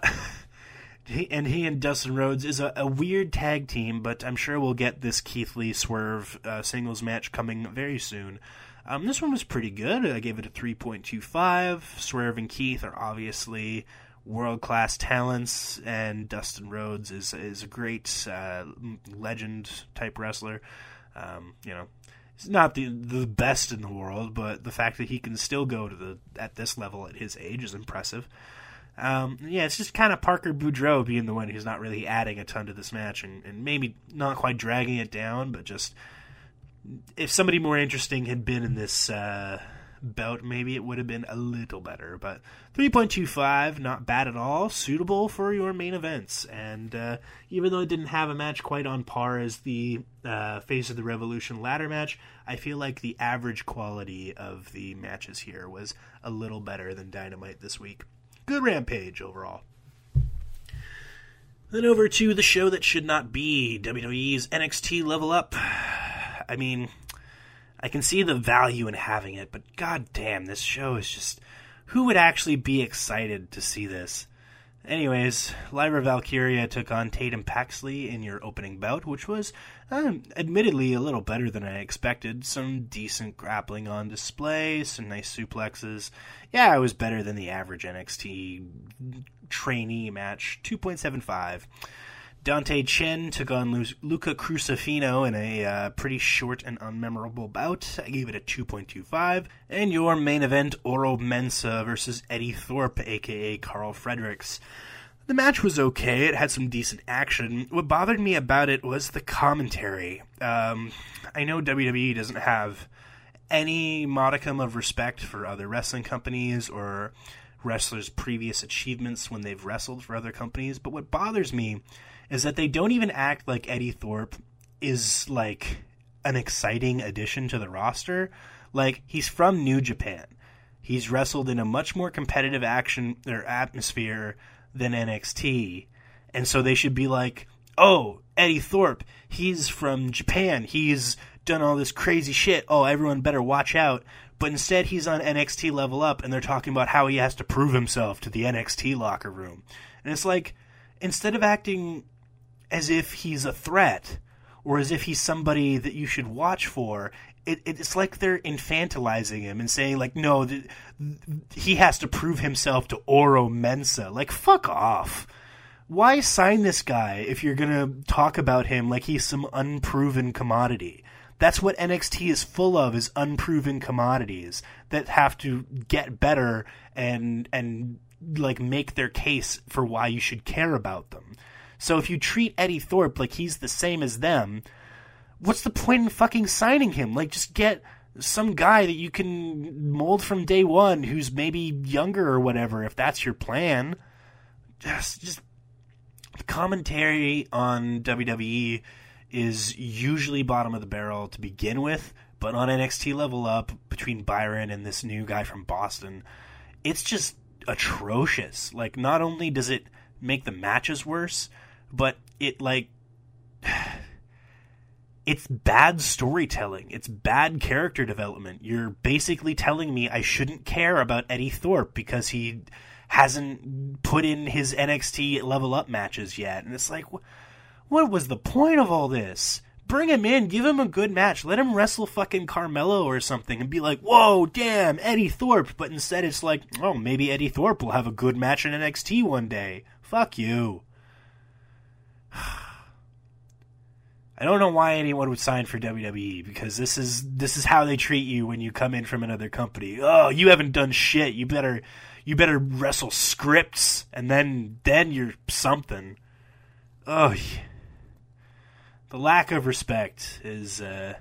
Speaker 5: [laughs] and he and Dustin Rhodes is a, a, weird tag team, but I'm sure we'll get this Keith Lee Swerve uh, singles match coming very soon. Um, this one was pretty good. I gave it a 3.25. Swerve and Keith are obviously world class talents, and Dustin Rhodes is is a great uh, legend type wrestler. Um, you know, he's not the the best in the world, but the fact that he can still go to the at this level at his age is impressive. Um, yeah, it's just kind of Parker Boudreaux being the one who's not really adding a ton to this match, and, and maybe not quite dragging it down, but just if somebody more interesting had been in this uh, belt, maybe it would have been a little better. But 3.25, not bad at all. Suitable for your main events. And uh, even though it didn't have a match quite on par as the uh, Face of the Revolution ladder match, I feel like the average quality of the matches here was a little better than Dynamite this week. Good Rampage overall. Then over to the show that should not be WWE's NXT Level Up. I mean, I can see the value in having it, but god damn, this show is just. Who would actually be excited to see this? Anyways, Lyra Valkyria took on Tatum Paxley in your opening bout, which was um, admittedly a little better than I expected. Some decent grappling on display, some nice suplexes. Yeah, it was better than the average NXT trainee match. 2.75. Dante Chen took on Luca Crucifino in a uh, pretty short and unmemorable bout. I gave it a 2.25. And your main event, Oro Mensah versus Eddy Thorpe, aka Carl Fredericks. The match was okay. It had some decent action. What bothered me about it was the commentary. Um, I know WWE doesn't have any modicum of respect for other wrestling companies or wrestlers' previous achievements when they've wrestled for other companies, but what bothers me is that they don't even act like Eddy Thorpe is like an exciting addition to the roster. Like he's from New Japan. He's wrestled in a much more competitive action or atmosphere than NXT. And so they should be like, "Oh, Eddy Thorpe, he's from Japan. He's done all this crazy shit. Oh, everyone better watch out." But instead, he's on NXT level up, and they're talking about how he has to prove himself to the NXT locker room. And it's like, instead of acting as if he's a threat or as if he's somebody that you should watch for. It, it's like they're infantilizing him and saying like, no, th- he has to prove himself to Oro Mensah. Like, fuck off. Why sign this guy if you're gonna talk about him like he's some unproven commodity? That's what NXT is full of is unproven commodities that have to get better and and like make their case for why you should care about them. So if you treat Eddy Thorpe like he's the same as them, what's the point in fucking signing him? Like, just get some guy that you can mold from day one who's maybe younger or whatever, if that's your plan. Just, just commentary on WWE is usually bottom of the barrel to begin with, but on NXT level up between Byron and this new guy from Boston, it's just atrocious. Like, not only does it make the matches worse, but it like [sighs] it's bad storytelling. It's bad character development. You're basically telling me I shouldn't care about Eddy Thorpe because he hasn't put in his NXT level up matches yet. And it's like, what was the point of all this? Bring him in, give him a good match, let him wrestle fucking Carmelo or something, and be like, whoa, damn, Eddy Thorpe. But instead, it's like, oh, maybe Eddy Thorpe will have a good match in NXT one day. Fuck you. [sighs] I don't know why anyone would sign for WWE because this is this is how they treat you when you come in from another company. Oh, you haven't done shit. You better you better wrestle scripts and then then you're something. Oh, yeah. the lack of respect is uh,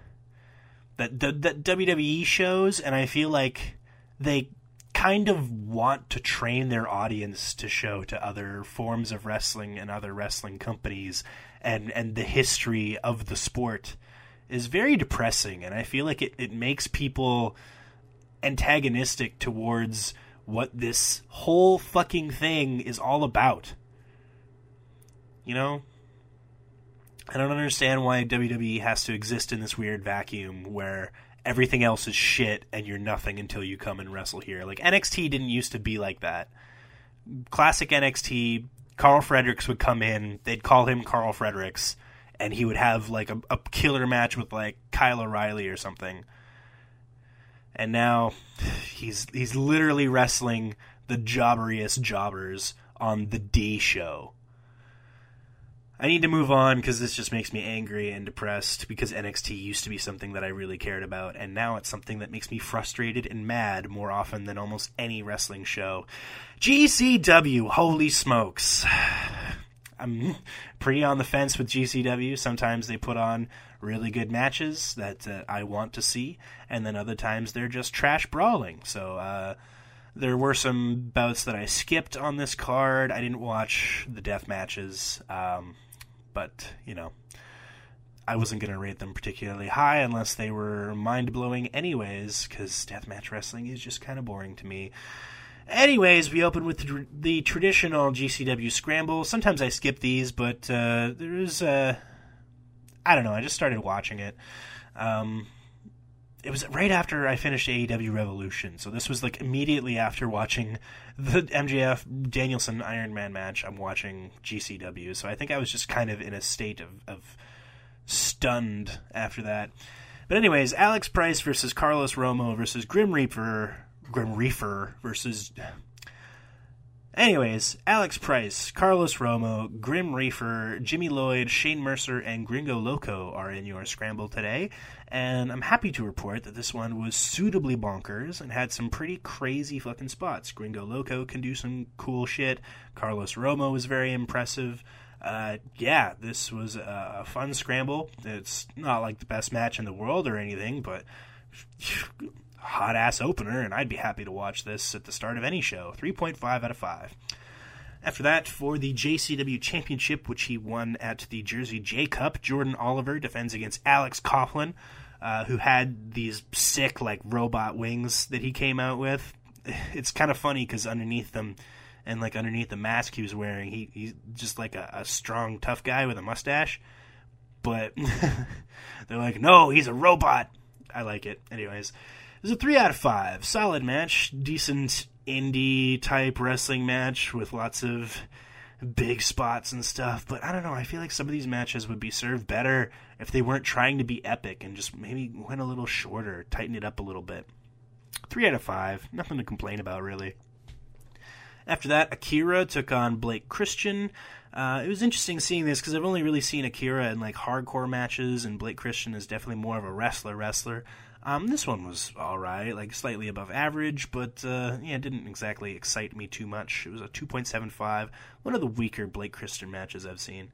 Speaker 5: that that that WWE shows, and I feel like they kind of want to train their audience to show to other forms of wrestling and other wrestling companies and and the history of the sport is very depressing and I feel like it, it makes people antagonistic towards what this whole fucking thing is all about. You know? I don't understand why WWE has to exist in this weird vacuum where everything else is shit and you're nothing until you come and wrestle here. Like NXT didn't used to be like that. Classic NXT, Carl Fredericks would come in, they'd call him Carl Fredericks, and he would have like a, a killer match with like Kyle O'Reilly or something. And now [sighs] he's he's literally wrestling the jobberiest jobbers on the D show. I need to move on because this just makes me angry and depressed because NXT used to be something that I really cared about, and now it's something that makes me frustrated and mad more often than almost any wrestling show. GCW, holy smokes. [sighs] I'm pretty on the fence with GCW. Sometimes they put on really good matches that uh, I want to see, and then other times they're just trash brawling. So, uh, there were some bouts that I skipped on this card. I didn't watch the death matches, um, but you know, I wasn't going to rate them particularly high unless they were mind blowing, anyways. Because deathmatch wrestling is just kind of boring to me. Anyways, we open with the, traditional GCW scramble. Sometimes I skip these, but uh, there is uh, I don't know. I just started watching it. Um, it was right after I finished AEW Revolution, so this was like immediately after watching the MJF Danielson Iron Man match. I'm watching GCW, so I think I was just kind of in a state of, of stunned after that. But anyways, Alex Price versus Carlos Romo versus Grim Reaper, Grim Reaper versus Anyways, Alex Price, Carlos Romo, Grim Reaper, Jimmy Lloyd, Shane Mercer, and Gringo Loco are in your scramble today, and I'm happy to report that this one was suitably bonkers and had some pretty crazy fucking spots. Gringo Loco can do some cool shit. Carlos Romo was very impressive. Uh, yeah, this was a fun scramble. It's not like the best match in the world or anything, but hot ass opener, and I'd be happy to watch this at the start of any show. 3.5 out of 5. After that, for the JCW Championship, which he won at the Jersey J Cup, Jordan Oliver defends against Alex Coughlin, uh, who had these sick, like, robot wings that he came out with. [sighs] It's kind of funny because underneath them, and like underneath the mask he was wearing, he, he's just like a, a strong, tough guy with a mustache. But [laughs] they're like, no, he's a robot. I like it. Anyways, was a three out of five. Solid match, decent indie type wrestling match with lots of big spots and stuff. But I don't know. I feel like some of these matches would be served better if they weren't trying to be epic and just maybe went a little shorter, tighten it up a little bit. Three out of five. Nothing to complain about, really. After that, Akira took on Blake Christian. Uh, it was interesting seeing this because I've only really seen Akira in like hardcore matches, and Blake Christian is definitely more of a wrestler wrestler. Um, this one was all right, like slightly above average, but uh, yeah, it didn't exactly excite me too much. It was a 2.75, one of the weaker Blake Christian matches I've seen.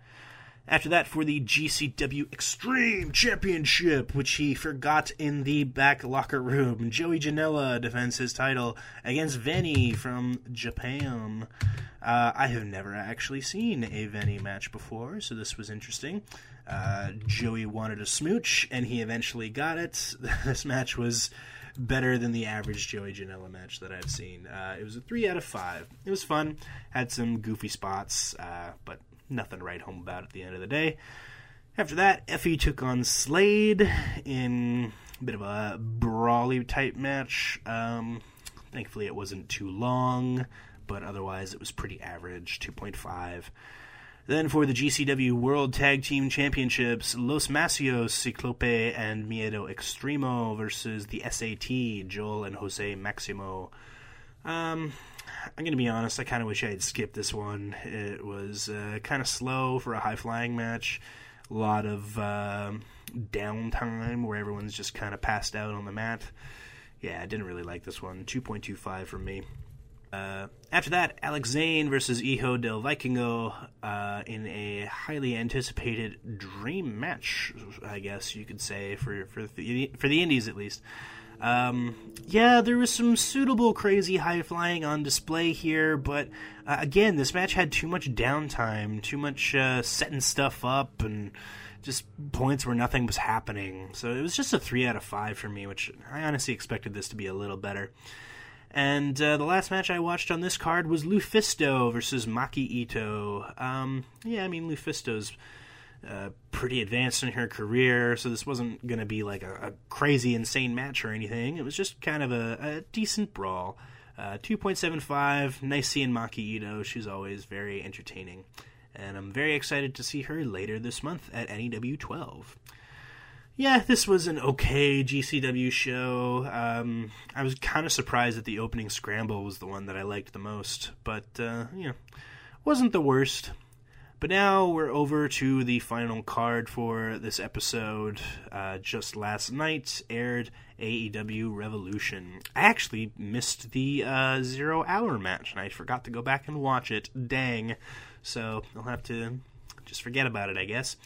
Speaker 5: After that, for the GCW Extreme Championship, which he forgot in the back locker room, Joey Janela defends his title against Veny from Japan. Uh, I have never actually seen a Veny match before, so this was interesting. Uh, Joey wanted a smooch, and he eventually got it. [laughs] this match was better than the average Joey Janela match that I've seen. Uh, it was a three out of five. It was fun, had some goofy spots, uh, but nothing to write home about at the end of the day. After that, Effy took on Slade in a bit of a brawly type match. Um, thankfully, it wasn't too long, but otherwise, it was pretty average 2.5. Then for the GCW World Tag Team Championships, Los Macizos, Ciclope, and Miedo Extremo versus the SAT, Joel and Jose Maximo. Um, I'm going to be honest, I kind of wish I had skipped this one. It was uh, kind of slow for a high flying match. a lot of uh, downtime where everyone's just kind of passed out on the mat. Yeah, I didn't really like this one. 2.25 from me. Uh, after that, Alex Zayne versus Hijo del Vikingo uh, in a highly anticipated dream match, I guess you could say for for the for the Indies at least. Um, yeah, there was some suitable crazy high flying on display here, but uh, again, this match had too much downtime, too much uh, setting stuff up, and just points where nothing was happening. So it was just a three out of five for me, which I honestly expected this to be a little better. And uh, the last match I watched on this card was LuFisto versus Maki Ito. Um, yeah, I mean LuFisto's uh, pretty advanced in her career, so this wasn't going to be like a, a, crazy, insane match or anything. It was just kind of a, a decent brawl. Uh, 2.75, nice seeing Maki Ito. She's always very entertaining. And I'm very excited to see her later this month at NEW 12 yeah, this was an okay GCW show. Um, I was kind of surprised that the opening scramble was the one that I liked the most, but uh, you know, wasn't the worst. But now we're over to the final card for this episode. Uh, just last night aired AEW Revolution. I actually missed the uh, zero hour match, and I forgot to go back and watch it. Dang. So I'll have to just forget about it, I guess.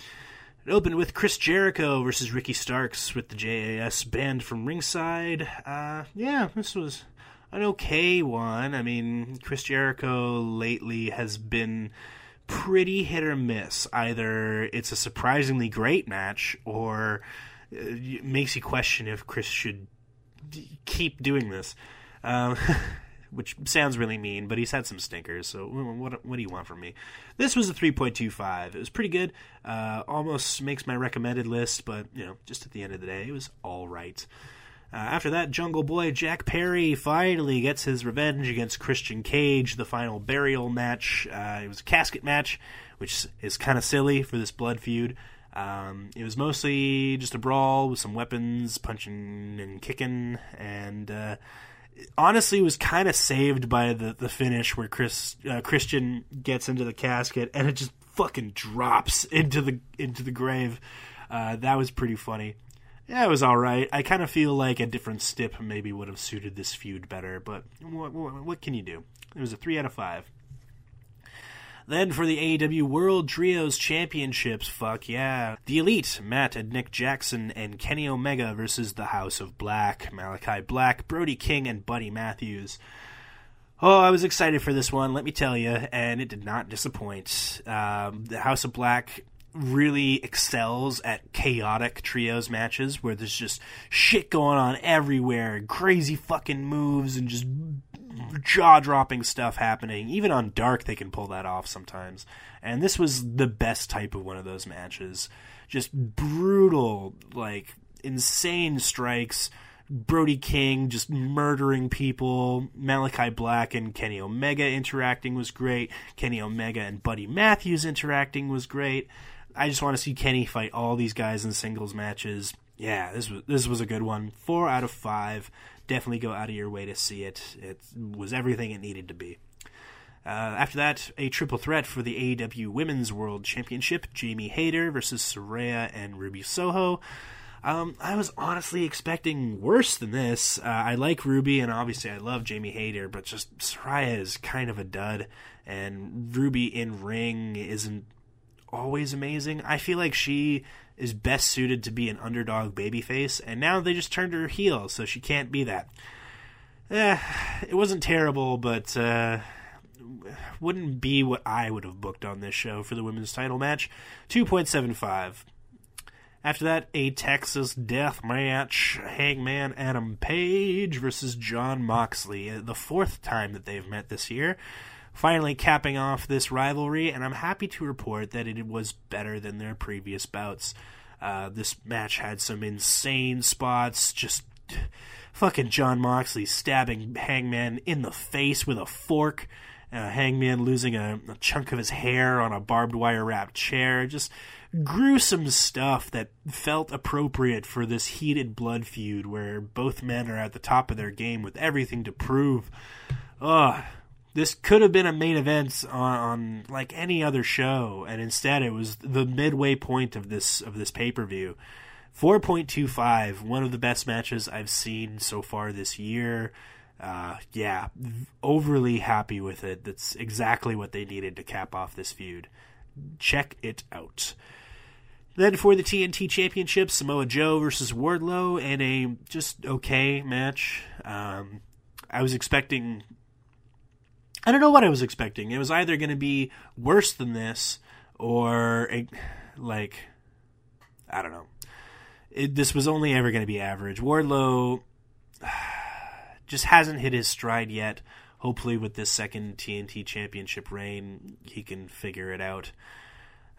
Speaker 5: It opened with Chris Jericho versus Ricky Starks with the JAS band from ringside. Uh, yeah, this was an okay one. I mean, Chris Jericho lately has been pretty hit or miss. Either it's a surprisingly great match, or it makes you question if Chris should keep doing this. Um, [laughs] which sounds really mean, but he's had some stinkers. So what what do you want from me? This was a 3.25. It was pretty good. Uh, almost makes my recommended list, but you know, just at the end of the day, it was all right. Uh, after that, Jungle Boy Jack Perry finally gets his revenge against Christian Cage, the final burial match. Uh, it was a casket match, which is kind of silly for this blood feud. Um, it was mostly just a brawl with some weapons, punching and kicking, and uh, honestly was kind of saved by the the finish where Chris uh, Christian gets into the casket and it just fucking drops into the into the grave. Uh, that was pretty funny. Yeah, it was all right. I kind of feel like a different stip maybe would have suited this feud better, but what, what, what can you do? It was a three out of five. Then for the AEW World Trios Championships, fuck yeah. The Elite, Matt and Nick Jackson and Kenny Omega versus the House of Black, Malachi Black, Brody King, and Buddy Matthews. Oh, I was excited for this one, let me tell you, and it did not disappoint. Um, the House of Black really excels at chaotic trios matches where there's just shit going on everywhere, crazy fucking moves, and just jaw dropping stuff happening. Even on Dark, they can pull that off sometimes. And this was the best type of one of those matches. Just brutal, like insane strikes. Brody King just murdering people. Malachi Black and Kenny Omega interacting was great. Kenny Omega and Buddy Matthews interacting was great. I just want to see Kenny fight all these guys in singles matches. Yeah, this was this was a good one. Four out of five definitely go out of your way to see it. It was everything it needed to be. Uh, after that, a triple threat for the AEW Women's World Championship: Jamie Hayter versus Saraya and Ruby Soho. Um, I was honestly expecting worse than this. Uh, I like Ruby, and obviously I love Jamie Hayter, but just Saraya is kind of a dud, and Ruby in ring isn't always amazing. I feel like she is best suited to be an underdog babyface, and now they just turned her heel, so she can't be that. Eh, it wasn't terrible, but uh, wouldn't be what I would have booked on this show for the women's title match. 2.75. After that, a Texas death match. Hangman Adam Page versus John Moxley. The fourth time that they've met this year finally capping off this rivalry, and I'm happy to report that it was better than their previous bouts. Uh, this match had some insane spots, just fucking John Moxley stabbing Hangman in the face with a fork. Uh, Hangman losing a, a, chunk of his hair on a barbed wire wrapped chair. Just gruesome stuff that felt appropriate for this heated blood feud where both men are at the top of their game with everything to prove. Ugh, This could have been a main event on, on like any other show, and instead it was the midway point of this of this pay per view. 4.25, one of the best matches I've seen so far this year. Uh, yeah, overly happy with it. That's exactly what they needed to cap off this feud. Check it out. Then for the TNT Championship, Samoa Joe versus Wardlow in a just okay match. Um, I was expecting. I don't know what I was expecting. It was either going to be worse than this or a, like I don't know. It, this was only ever going to be average. Wardlow [sighs] just hasn't hit his stride yet. Hopefully, with this second TNT Championship reign, he can figure it out.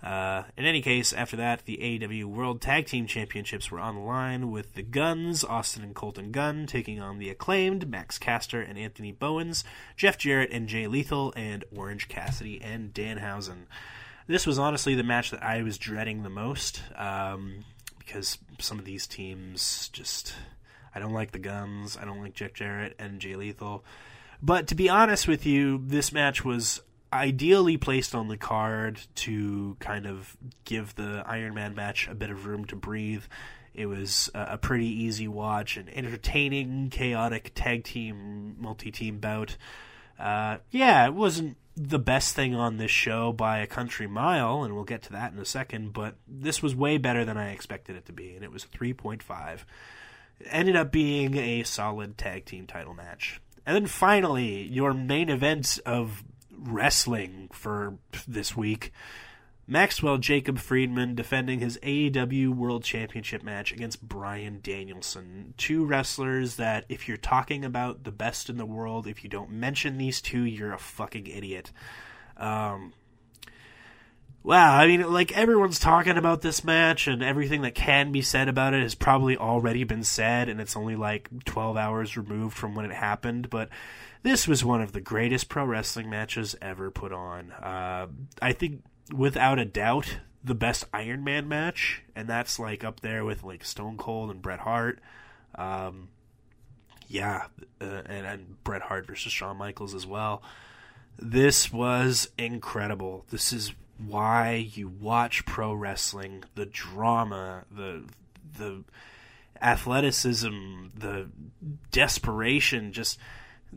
Speaker 5: Uh, in any case, after that, the AEW World Tag Team Championships were on the line with the Guns, Austin and Colton Gunn, taking on the acclaimed Max Caster and Anthony Bowens, Jeff Jarrett and Jay Lethal, and Orange Cassidy and Danhausen. This was honestly the match that I was dreading the most um, because some of these teams just. I don't like the Guns, I don't like Jeff Jarrett and Jay Lethal. But to be honest with you, this match was ideally placed on the card to kind of give the Iron Man match a bit of room to breathe. It was a pretty easy watch, an entertaining, chaotic tag team, multi team bout. Uh, yeah, it wasn't the best thing on this show by a country mile, and we'll get to that in a second, but this was way better than I expected it to be, and it was a 3.5. It ended up being a solid tag team title match. And then finally, your main event of wrestling for this week. Maxwell Jacob Friedman defending his AEW World Championship match against Bryan Danielson. Two wrestlers that, if you're talking about the best in the world, if you don't mention these two, you're a fucking idiot. Um, wow, I mean, like, everyone's talking about this match, and everything that can be said about it has probably already been said, and it's only like 12 hours removed from when it happened, but this was one of the greatest pro wrestling matches ever put on. Uh, I think, without a doubt, the best Iron Man match, and that's like up there with like Stone Cold and Bret Hart. Um, yeah, uh, and, and Bret Hart versus Shawn Michaels as well. This was incredible. This is why you watch pro wrestling. The drama, the the athleticism, the desperation, just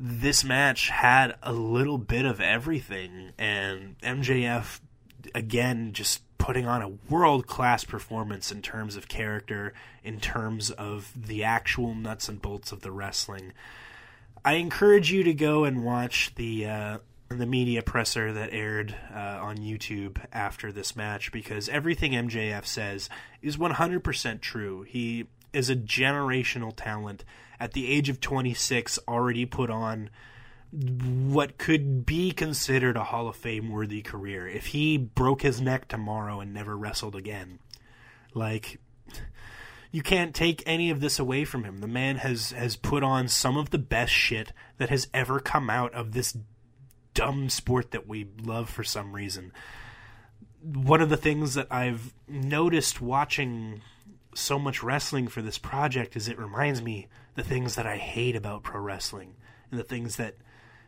Speaker 5: this match had a little bit of everything, and MJF again just putting on a world class performance in terms of character, in terms of the actual nuts and bolts of the wrestling. I encourage you to go and watch the uh, the media presser that aired uh, on YouTube after this match because everything MJF says is 100% true. He is a generational talent at the age of 26 already put on what could be considered a Hall of Fame worthy career. If he broke his neck tomorrow and never wrestled again, like you can't take any of this away from him. The man has has put on some of the best shit that has ever come out of this dumb sport that we love for some reason. One of the things that I've noticed watching so much wrestling for this project is it reminds me the things that I hate about pro wrestling and the things that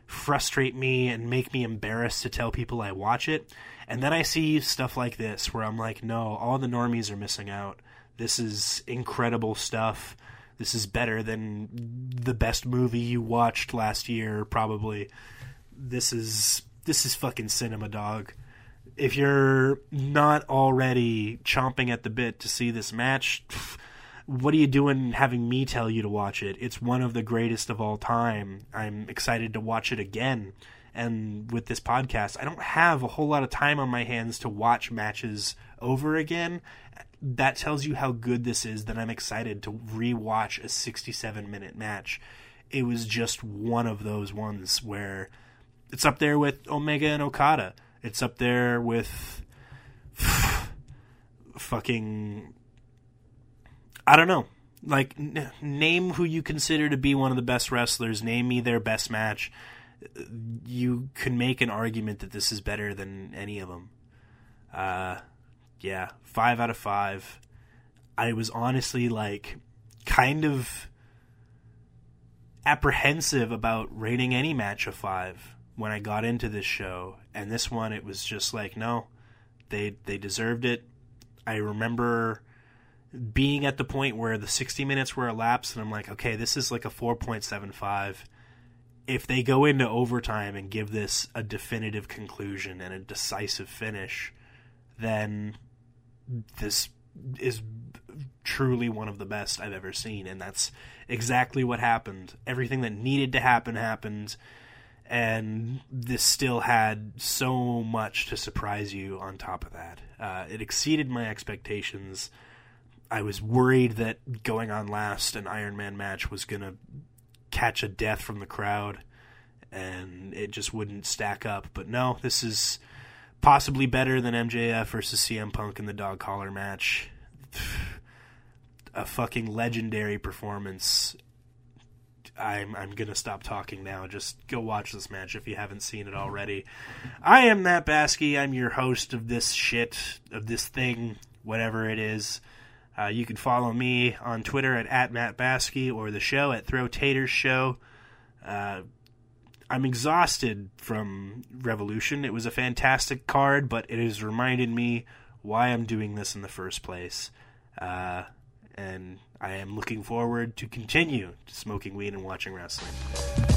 Speaker 5: frustrate me and make me embarrassed to tell people I watch it. And then I see stuff like this where I'm like, no, all the normies are missing out. This is incredible stuff. This is better than the best movie you watched last year, probably. This is this is fucking cinema, dog. If you're not already chomping at the bit to see this match, what are you doing having me tell you to watch it? It's one of the greatest of all time. I'm excited to watch it again. And with this podcast, I don't have a whole lot of time on my hands to watch matches over again. That tells you how good this is that I'm excited to rewatch a 67 minute match. It was just one of those ones where it's up there with Omega and Okada. It's up there with [sighs] fucking I don't know. Like, n- name who you consider to be one of the best wrestlers. Name me their best match. You can make an argument that this is better than any of them. Uh, yeah, five out of five. I was honestly like, kind of apprehensive about rating any match a five when I got into this show, and this one it was just like no, they they deserved it. I remember being at the point where the 60 minutes were elapsed, and I'm like, okay, this is like a 4.75. If they go into overtime and give this a definitive conclusion and a decisive finish, then this is truly one of the best I've ever seen, and that's exactly what happened. Everything that needed to happen happened, and this still had so much to surprise you on top of that. Uh, it exceeded my expectations. I was worried that going on last, an Iron Man match was going to catch a death from the crowd, and it just wouldn't stack up. But no, this is possibly better than MJF versus CM Punk in the dog collar match. [sighs] A fucking legendary performance. I'm I'm gonna stop talking now. Just go watch this match if you haven't seen it already. I am Matt Basky. I'm your host of this shit of this thing, whatever it is. Uh, you can follow me on Twitter at, at Matt Basky or the show at Throw Taters Show. Uh, I'm exhausted from Revolution. It was a fantastic card, but it has reminded me why I'm doing this in the first place. Uh, and I am looking forward to continue to smoking weed and watching wrestling.